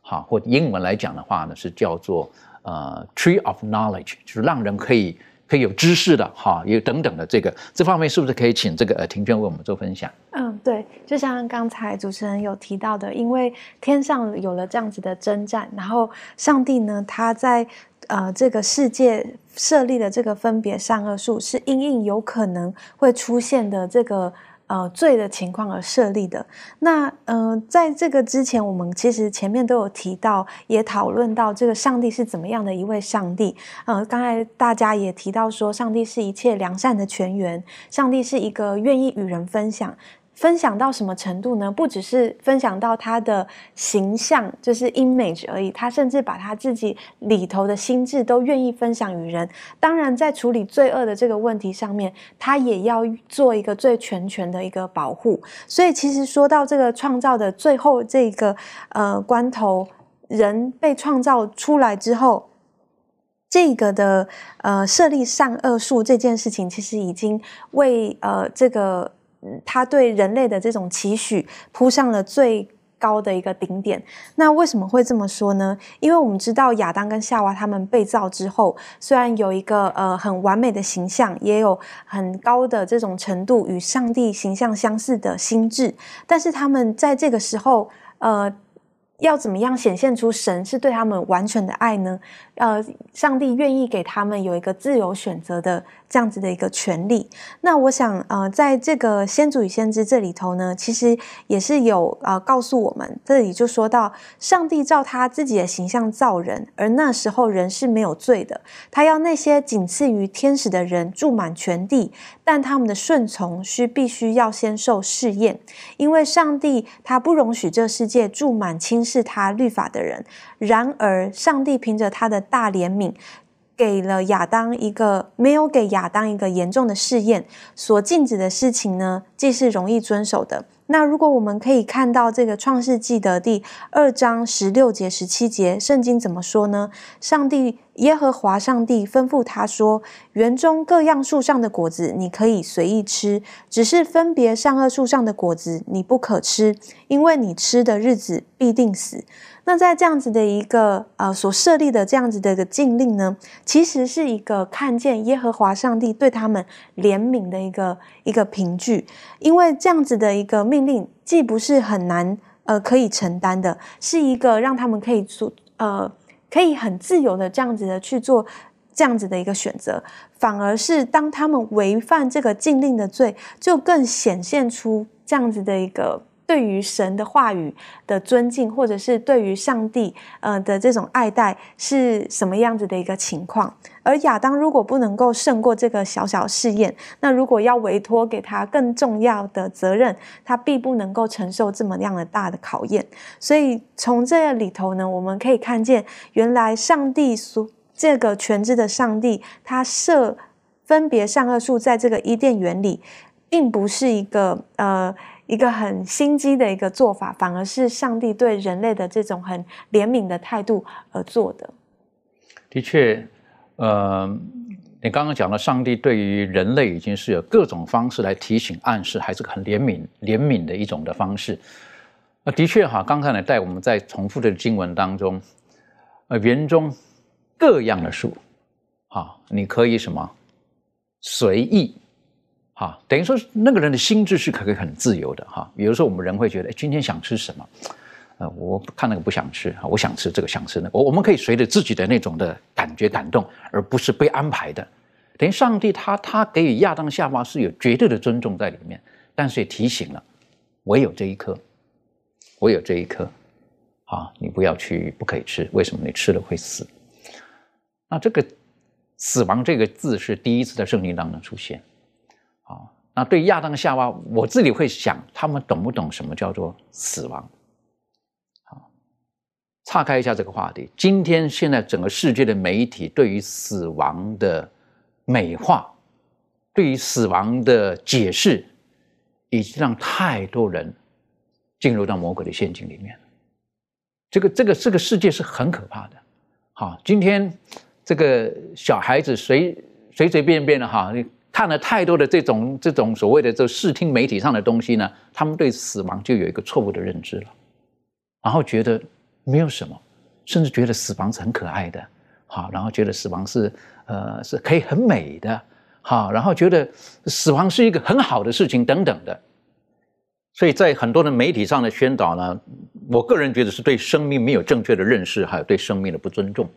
S3: 好，或英文来讲的话呢，是叫做呃 Tree of Knowledge，就是让人可以可以有知识的哈，有等等的这个这方面，是不是可以请这个呃庭娟为我们做分享？
S6: 嗯，对，就像刚才主持人有提到的，因为天上有了这样子的征战，然后上帝呢，他在呃这个世界设立的这个分别善恶树，是因应有可能会出现的这个。呃，罪的情况而设立的。那呃，在这个之前，我们其实前面都有提到，也讨论到这个上帝是怎么样的一位上帝。呃，刚才大家也提到说，上帝是一切良善的泉源，上帝是一个愿意与人分享。分享到什么程度呢？不只是分享到他的形象，就是 image 而已。他甚至把他自己里头的心智都愿意分享于人。当然，在处理罪恶的这个问题上面，他也要做一个最全权的一个保护。所以，其实说到这个创造的最后这个呃关头，人被创造出来之后，这个的呃设立善恶树这件事情，其实已经为呃这个。他对人类的这种期许铺上了最高的一个顶点。那为什么会这么说呢？因为我们知道亚当跟夏娃他们被造之后，虽然有一个呃很完美的形象，也有很高的这种程度与上帝形象相似的心智，但是他们在这个时候呃。要怎么样显现出神是对他们完全的爱呢？呃，上帝愿意给他们有一个自由选择的这样子的一个权利。那我想，呃，在这个先祖与先知这里头呢，其实也是有呃告诉我们，这里就说到，上帝照他自己的形象造人，而那时候人是没有罪的。他要那些仅次于天使的人住满全地，但他们的顺从需必须要先受试验，因为上帝他不容许这世界住满轻。视他律法的人，然而上帝凭着他的大怜悯，给了亚当一个没有给亚当一个严重的试验。所禁止的事情呢，既是容易遵守的。那如果我们可以看到这个创世纪的第二章十六节、十七节，圣经怎么说呢？上帝耶和华上帝吩咐他说：“园中各样树上的果子你可以随意吃，只是分别善恶树上的果子你不可吃，因为你吃的日子必定死。”那在这样子的一个呃所设立的这样子的一个禁令呢，其实是一个看见耶和华上帝对他们怜悯的一个一个凭据，因为这样子的一个命令既不是很难呃可以承担的，是一个让他们可以做呃可以很自由的这样子的去做这样子的一个选择，反而是当他们违反这个禁令的罪，就更显现出这样子的一个。对于神的话语的尊敬，或者是对于上帝呃的这种爱戴，是什么样子的一个情况？而亚当如果不能够胜过这个小小试验，那如果要委托给他更重要的责任，他必不能够承受这么样的大的考验。所以从这里头呢，我们可以看见，原来上帝所这个全知的上帝，他设分别善恶树在这个伊甸园里，并不是一个呃。一个很心机的一个做法，反而是上帝对人类的这种很怜悯的态度而做的。
S3: 的确，呃，你刚刚讲了，上帝对于人类已经是有各种方式来提醒、暗示，还是很怜悯、怜悯的一种的方式。那的确哈，刚才呢，带我们在重复的经文当中，呃，园中各样的树，啊，你可以什么随意。啊，等于说那个人的心智是可以很自由的哈。比如说我们人会觉得，今天想吃什么？呃，我看那个不想吃我想吃这个，想吃那个。我我们可以随着自己的那种的感觉感动，而不是被安排的。等于上帝他他给予亚当夏娃是有绝对的尊重在里面，但是也提醒了，我有这一颗，我有这一颗，啊，你不要去，不可以吃。为什么？你吃了会死。那这个死亡这个字是第一次在圣经当中出现。那对亚当夏娃，我自己会想，他们懂不懂什么叫做死亡？好，岔开一下这个话题。今天现在整个世界的媒体对于死亡的美化，对于死亡的解释，已经让太多人进入到魔鬼的陷阱里面这个这个这个世界是很可怕的。好，今天这个小孩子随随随便便的哈。看了太多的这种这种所谓的这视听媒体上的东西呢，他们对死亡就有一个错误的认知了，然后觉得没有什么，甚至觉得死亡是很可爱的，好，然后觉得死亡是呃是可以很美的，好，然后觉得死亡是一个很好的事情等等的。所以在很多的媒体上的宣导呢，我个人觉得是对生命没有正确的认识，还有对生命的不尊重，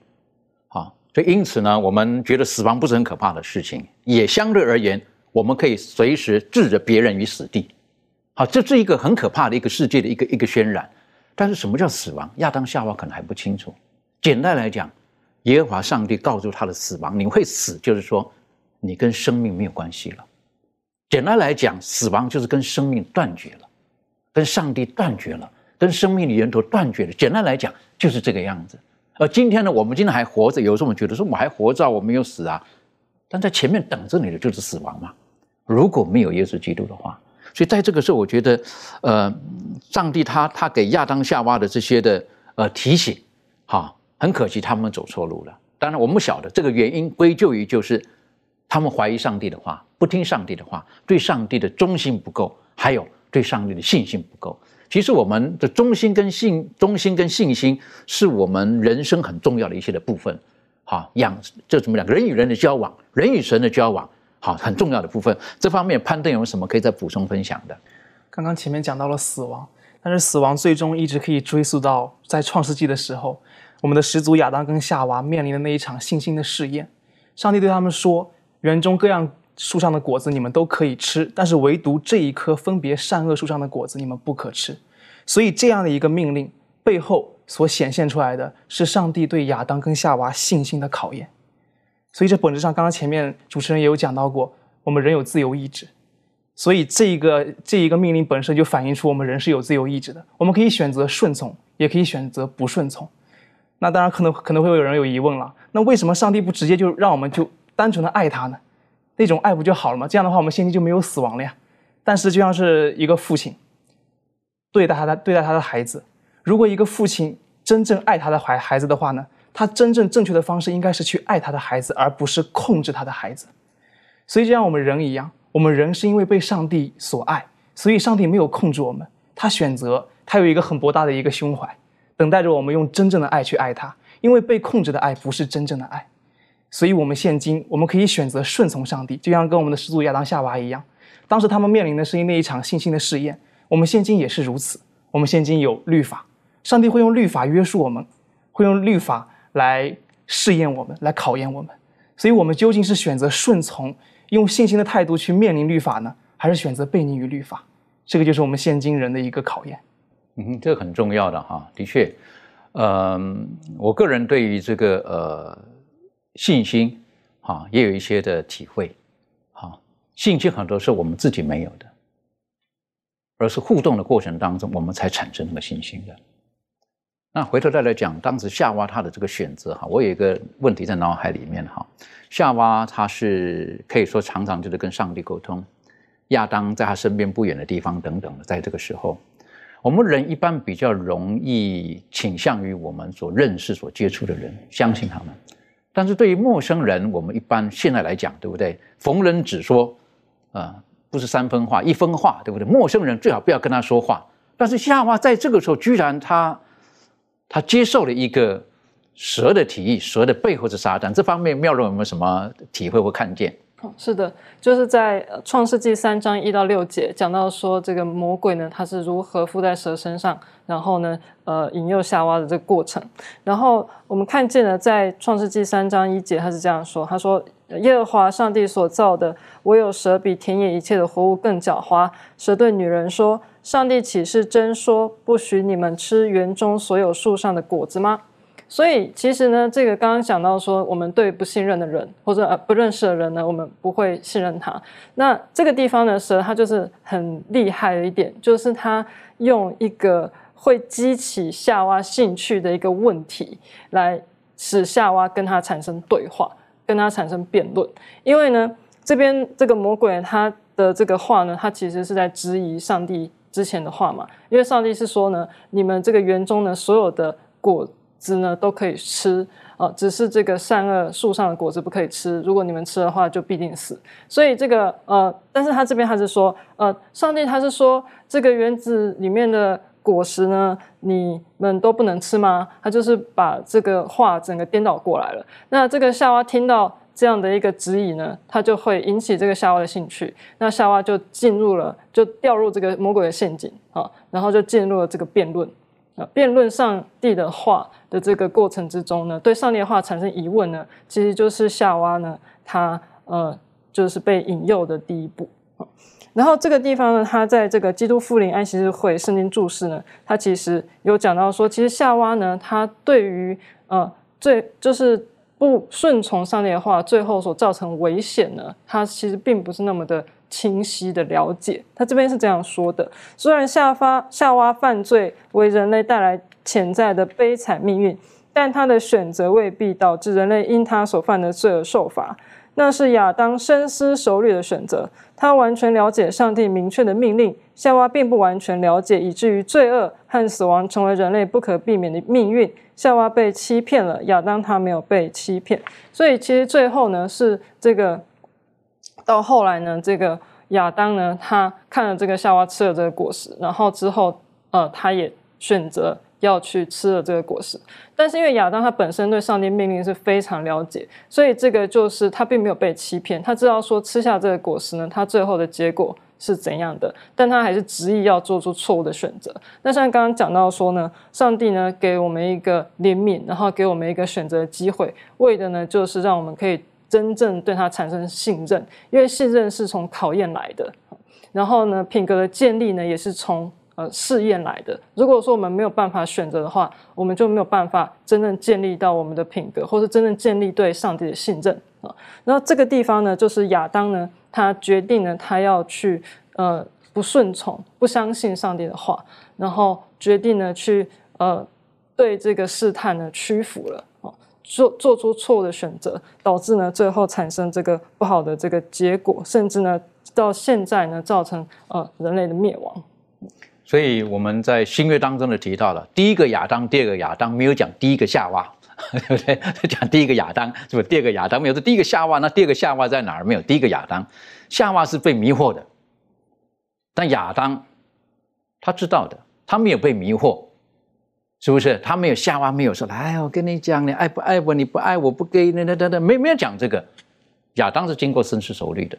S3: 所以因此呢，我们觉得死亡不是很可怕的事情，也相对而言，我们可以随时置着别人于死地，好，这是一个很可怕的一个世界的一个一个渲染。但是什么叫死亡？亚当夏娃可能还不清楚。简单来讲，耶和华上帝告诉他的死亡，你会死，就是说你跟生命没有关系了。简单来讲，死亡就是跟生命断绝了。跟上帝断绝了，跟生命的源头断绝了。简单来讲，就是这个样子。而今天呢，我们今天还活着，有时候我们觉得说我还活着，我没有死啊。但在前面等着你的就是死亡嘛。如果没有耶稣基督的话，所以在这个时候，我觉得，呃，上帝他他给亚当夏娃的这些的呃提醒，哈，很可惜他们走错路了。当然，我们不晓得这个原因归咎于就是他们怀疑上帝的话，不听上帝的话，对上帝的忠心不够，还有。对上帝的信心不够。其实我们的忠心跟信、忠心跟信心，是我们人生很重要的一些的部分。好，养这怎么讲？人与人的交往，人与神的交往，好，很重要的部分。这方面攀登有什么可以再补充分享的？
S7: 刚刚前面讲到了死亡，但是死亡最终一直可以追溯到在创世纪的时候，我们的始祖亚当跟夏娃面临的那一场信心的试验。上帝对他们说：“园中各样。”树上的果子你们都可以吃，但是唯独这一棵分别善恶树上的果子你们不可吃。所以这样的一个命令背后所显现出来的是上帝对亚当跟夏娃信心的考验。所以这本质上，刚刚前面主持人也有讲到过，我们人有自由意志，所以这一个这一个命令本身就反映出我们人是有自由意志的。我们可以选择顺从，也可以选择不顺从。那当然可能可能会有人有疑问了，那为什么上帝不直接就让我们就单纯的爱他呢？那种爱不就好了吗？这样的话，我们现今就没有死亡了呀。但是，就像是一个父亲对待他的对待他的孩子，如果一个父亲真正爱他的孩孩子的话呢，他真正正确的方式应该是去爱他的孩子，而不是控制他的孩子。所以，就像我们人一样，我们人是因为被上帝所爱，所以上帝没有控制我们，他选择他有一个很博大的一个胸怀，等待着我们用真正的爱去爱他。因为被控制的爱不是真正的爱。所以，我们现今我们可以选择顺从上帝，就像跟我们的始祖亚当夏娃一样。当时他们面临的是那一场信心的试验。我们现今也是如此。我们现今有律法，上帝会用律法约束我们，会用律法来试验我们，来考验我们。所以，我们究竟是选择顺从，用信心的态度去面临律法呢，还是选择背逆于律法？这个就是我们现今人的一个考验。
S3: 嗯，这很重要的哈，的确，嗯，我个人对于这个呃。信心，哈，也有一些的体会，哈，信心很多是我们自己没有的，而是互动的过程当中，我们才产生那个信心的。那回头再来讲，当时夏娃她的这个选择，哈，我有一个问题在脑海里面，哈，夏娃她是可以说常常就是跟上帝沟通，亚当在他身边不远的地方等等的，在这个时候，我们人一般比较容易倾向于我们所认识、所接触的人，相信他们。但是对于陌生人，我们一般现在来讲，对不对？逢人只说，啊，不是三分话一分话，对不对？陌生人最好不要跟他说话。但是夏娃在这个时候，居然他他接受了一个蛇的提议，蛇的背后是撒旦。这方面，妙论有没有什么体会或看见？
S8: 是的，就是在创世纪三章一到六节讲到说，这个魔鬼呢，他是如何附在蛇身上，然后呢，呃，引诱夏娃的这个过程。然后我们看见了，在创世纪三章一节，他是这样说：他说，耶和华上帝所造的，唯有蛇比田野一切的活物更狡猾。蛇对女人说：上帝岂是真说，不许你们吃园中所有树上的果子吗？所以其实呢，这个刚刚讲到说，我们对不信任的人或者呃不认识的人呢，我们不会信任他。那这个地方呢，蛇它就是很厉害的一点，就是它用一个会激起夏娃兴趣的一个问题，来使夏娃跟他产生对话，跟他产生辩论。因为呢，这边这个魔鬼他的这个话呢，他其实是在质疑上帝之前的话嘛。因为上帝是说呢，你们这个园中呢所有的果。子呢都可以吃啊，只是这个善恶树上的果子不可以吃。如果你们吃的话，就必定死。所以这个呃，但是他这边还是说，呃，上帝他是说这个园子里面的果实呢，你们都不能吃吗？他就是把这个话整个颠倒过来了。那这个夏娃听到这样的一个质疑呢，他就会引起这个夏娃的兴趣。那夏娃就进入了，就掉入这个魔鬼的陷阱啊，然后就进入了这个辩论啊，辩论上帝的话的这个过程之中呢，对上帝的话产生疑问呢，其实就是夏娃呢，他呃，就是被引诱的第一步。然后这个地方呢，他在这个基督复临安息日会圣经注释呢，他其实有讲到说，其实夏娃呢，他对于呃最就是不顺从上帝的话，最后所造成危险呢，他其实并不是那么的清晰的了解。他这边是这样说的：虽然夏发夏娃犯罪为人类带来潜在的悲惨命运，但他的选择未必导致人类因他所犯的罪而受罚。那是亚当深思熟虑的选择，他完全了解上帝明确的命令。夏娃并不完全了解，以至于罪恶和死亡成为人类不可避免的命运。夏娃被欺骗了，亚当他没有被欺骗。所以其实最后呢，是这个到后来呢，这个亚当呢，他看了这个夏娃吃了这个果实，然后之后呃，他也选择。要去吃了这个果实，但是因为亚当他本身对上帝命令是非常了解，所以这个就是他并没有被欺骗，他知道说吃下这个果实呢，他最后的结果是怎样的，但他还是执意要做出错误的选择。那像刚刚讲到说呢，上帝呢给我们一个怜悯，然后给我们一个选择的机会，为的呢就是让我们可以真正对他产生信任，因为信任是从考验来的，然后呢品格的建立呢也是从。呃，试验来的。如果说我们没有办法选择的话，我们就没有办法真正建立到我们的品格，或是真正建立对上帝的信任啊。然后这个地方呢，就是亚当呢，他决定呢，他要去呃不顺从、不相信上帝的话，然后决定呢去呃对这个试探呢屈服了啊，做做出错误的选择，导致呢最后产生这个不好的这个结果，甚至呢到现在呢造成呃人类的灭亡。
S3: 所以我们在新约当中的提到了第一个亚当，第二个亚当，没有讲第一个夏娃，(laughs) 对不对？(laughs) 讲第一个亚当，是不是？第二个亚当没有，是第一个夏娃。那第二个夏娃在哪儿？没有。第一个亚当，夏娃是被迷惑的，但亚当他知道的，他没有被迷惑，是不是？他没有夏娃没有说，来，我跟你讲，你爱不爱我？你不爱我不给，那那那那没没有讲这个。亚当是经过深思熟虑的，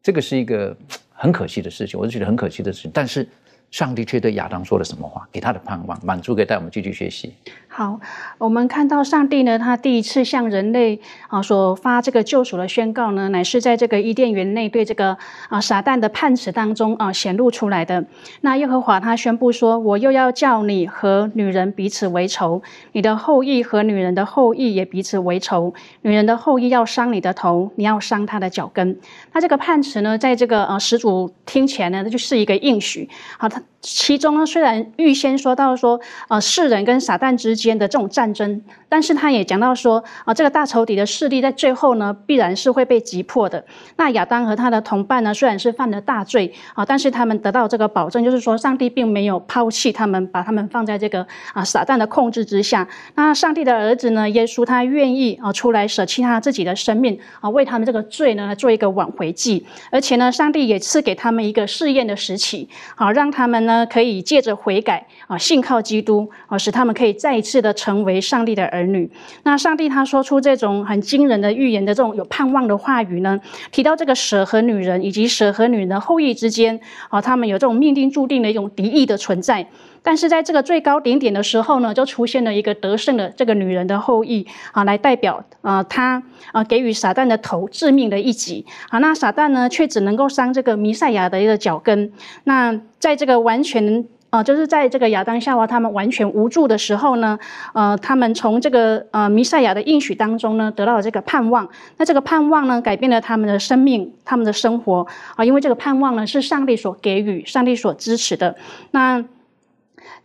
S3: 这个是一个很可惜的事情，我是觉得很可惜的事情，但是。上帝却对亚当说了什么话？给他的盼望，满足，给带我们继续学习。
S4: 好，我们看到上帝呢，他第一次向人类啊所发这个救赎的宣告呢，乃是在这个伊甸园内对这个啊撒旦的判词当中啊显露出来的。那耶和华他宣布说：“我又要叫你和女人彼此为仇，你的后裔和女人的后裔也彼此为仇。女人的后裔要伤你的头，你要伤她的脚跟。”那这个判词呢，在这个呃始祖听起来呢，那就是一个应许。好，他其中呢，虽然预先说到说呃世人跟撒旦之间。间的这种战争，但是他也讲到说啊，这个大仇敌的势力在最后呢，必然是会被击破的。那亚当和他的同伴呢，虽然是犯了大罪啊，但是他们得到这个保证，就是说上帝并没有抛弃他们，把他们放在这个啊撒旦的控制之下。那上帝的儿子呢，耶稣他愿意啊出来舍弃他自己的生命啊，为他们这个罪呢做一个挽回祭。而且呢，上帝也赐给他们一个试验的时期啊，让他们呢可以借着悔改啊，信靠基督啊，使他们可以再一次。的成为上帝的儿女，那上帝他说出这种很惊人的预言的这种有盼望的话语呢？提到这个蛇和女人以及蛇和女人的后裔之间啊，他们有这种命定注定的一种敌意的存在。但是在这个最高顶点的时候呢，就出现了一个得胜的这个女人的后裔啊，来代表啊，他啊给予撒旦的头致命的一击啊，那撒旦呢却只能够伤这个弥赛亚的一个脚跟。那在这个完全。啊，就是在这个亚当夏娃他们完全无助的时候呢，呃，他们从这个呃弥赛亚的应许当中呢，得到了这个盼望。那这个盼望呢，改变了他们的生命，他们的生活啊，因为这个盼望呢，是上帝所给予、上帝所支持的。那。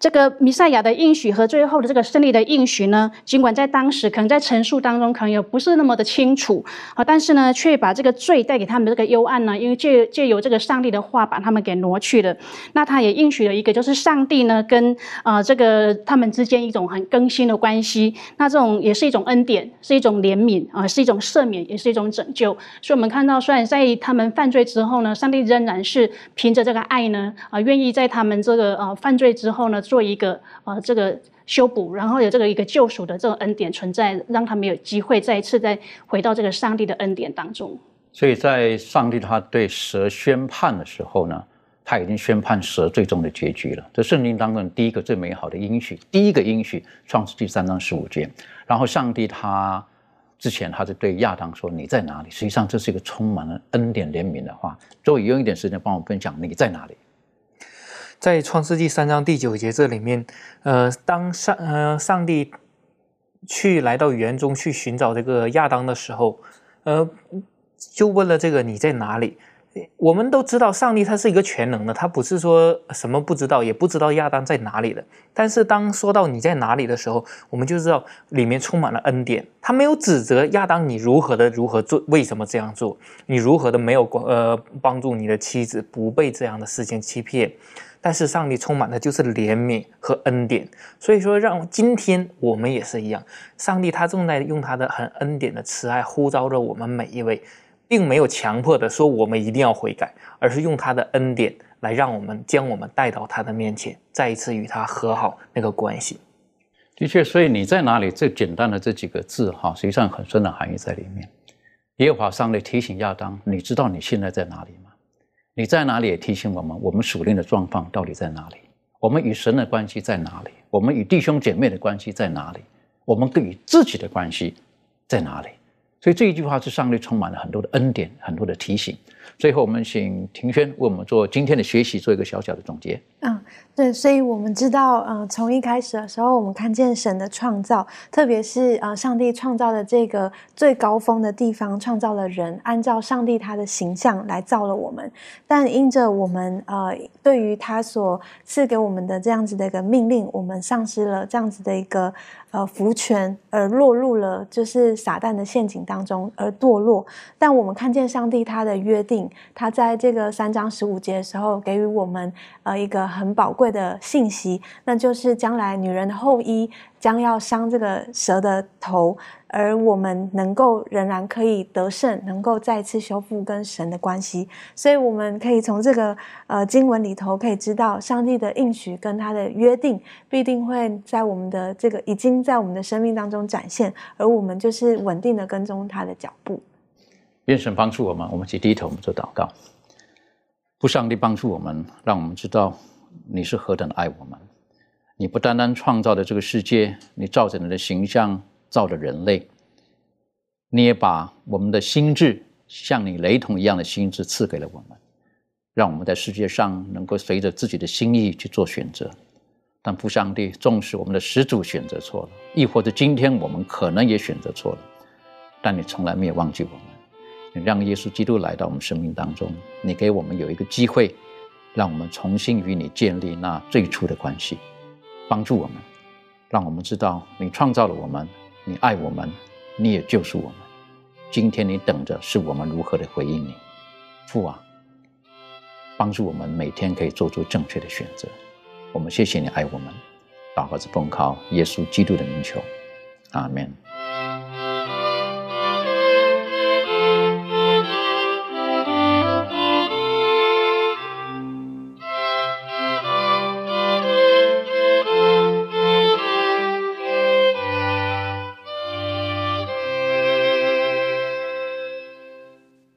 S4: 这个弥赛亚的应许和最后的这个胜利的应许呢，尽管在当时可能在陈述当中可能也不是那么的清楚啊，但是呢，却把这个罪带给他们这个幽暗呢，因为借借由这个上帝的话把他们给挪去了。那他也应许了一个，就是上帝呢跟啊这个他们之间一种很更新的关系。那这种也是一种恩典，是一种怜悯啊，是一种赦免，也是一种拯救。所以，我们看到，虽然在他们犯罪之后呢，上帝仍然是凭着这个爱呢啊，愿意在他们这个呃犯罪之后呢。做一个呃这个修补，然后有这个一个救赎的这种恩典存在，让他们有机会再一次再回到这个上帝的恩典当中。
S3: 所以在上帝他对蛇宣判的时候呢，他已经宣判蛇最终的结局了。这圣经当中第一个最美好的应许，第一个应许，创世纪三章十五节。然后上帝他之前他就对亚当说：“你在哪里？”实际上这是一个充满了恩典怜悯的话。周以用一点时间帮我分享你在哪里。
S5: 在创世纪三章第九节这里面，呃，当上呃上帝去来到园中去寻找这个亚当的时候，呃。就问了这个你在哪里？我们都知道上帝他是一个全能的，他不是说什么不知道，也不知道亚当在哪里的。但是当说到你在哪里的时候，我们就知道里面充满了恩典。他没有指责亚当你如何的如何做，为什么这样做？你如何的没有呃帮助你的妻子不被这样的事情欺骗？但是上帝充满的就是怜悯和恩典，所以说让今天我们也是一样，上帝他正在用他的很恩典的慈爱呼召着我们每一位。并没有强迫的说我们一定要悔改，而是用他的恩典来让我们将我们带到他的面前，再一次与他和好那个关系。
S3: 的确，所以你在哪里？最简单的这几个字哈，实际上很深的含义在里面。耶和华上帝提醒亚当：“你知道你现在在哪里？你在哪里？”也提醒我们：我们属灵的状况到底在哪里？我们与神的关系在哪里？我们与弟兄姐妹的关系在哪里？我们与自己的关系在哪里？所以这一句话是上帝充满了很多的恩典，很多的提醒。最后，我们请庭轩为我们做今天的学习，做一个小小的总结。
S6: 嗯。对，所以我们知道，嗯，从一开始的时候，我们看见神的创造，特别是呃，上帝创造的这个最高峰的地方，创造了人，按照上帝他的形象来造了我们。但因着我们呃，对于他所赐给我们的这样子的一个命令，我们丧失了这样子的一个呃福权，而落入了就是撒旦的陷阱当中而堕落。但我们看见上帝他的约定，他在这个三章十五节的时候给予我们呃一个很宝贵。贵的信息，那就是将来女人的后裔将要伤这个蛇的头，而我们能够仍然可以得胜，能够再次修复跟神的关系。所以我们可以从这个呃经文里头可以知道，上帝的应许跟他的约定必定会在我们的这个已经在我们的生命当中展现，而我们就是稳定的跟踪他的脚步。
S3: 愿神帮助我们，我们去低头，我们做祷告。不，上帝帮助我们，让我们知道。你是何等的爱我们！你不单单创造的这个世界，你照着你的形象造的人类，你也把我们的心智像你雷同一样的心智赐给了我们，让我们在世界上能够随着自己的心意去做选择。但父上帝重视我们的始祖选择错了，亦或者今天我们可能也选择错了，但你从来没有忘记我们。你让耶稣基督来到我们生命当中，你给我们有一个机会。让我们重新与你建立那最初的关系，帮助我们，让我们知道你创造了我们，你爱我们，你也救赎我们。今天你等着是我们如何的回应你，父啊，帮助我们每天可以做出正确的选择。我们谢谢你爱我们，祷告是奉靠耶稣基督的名求，阿门。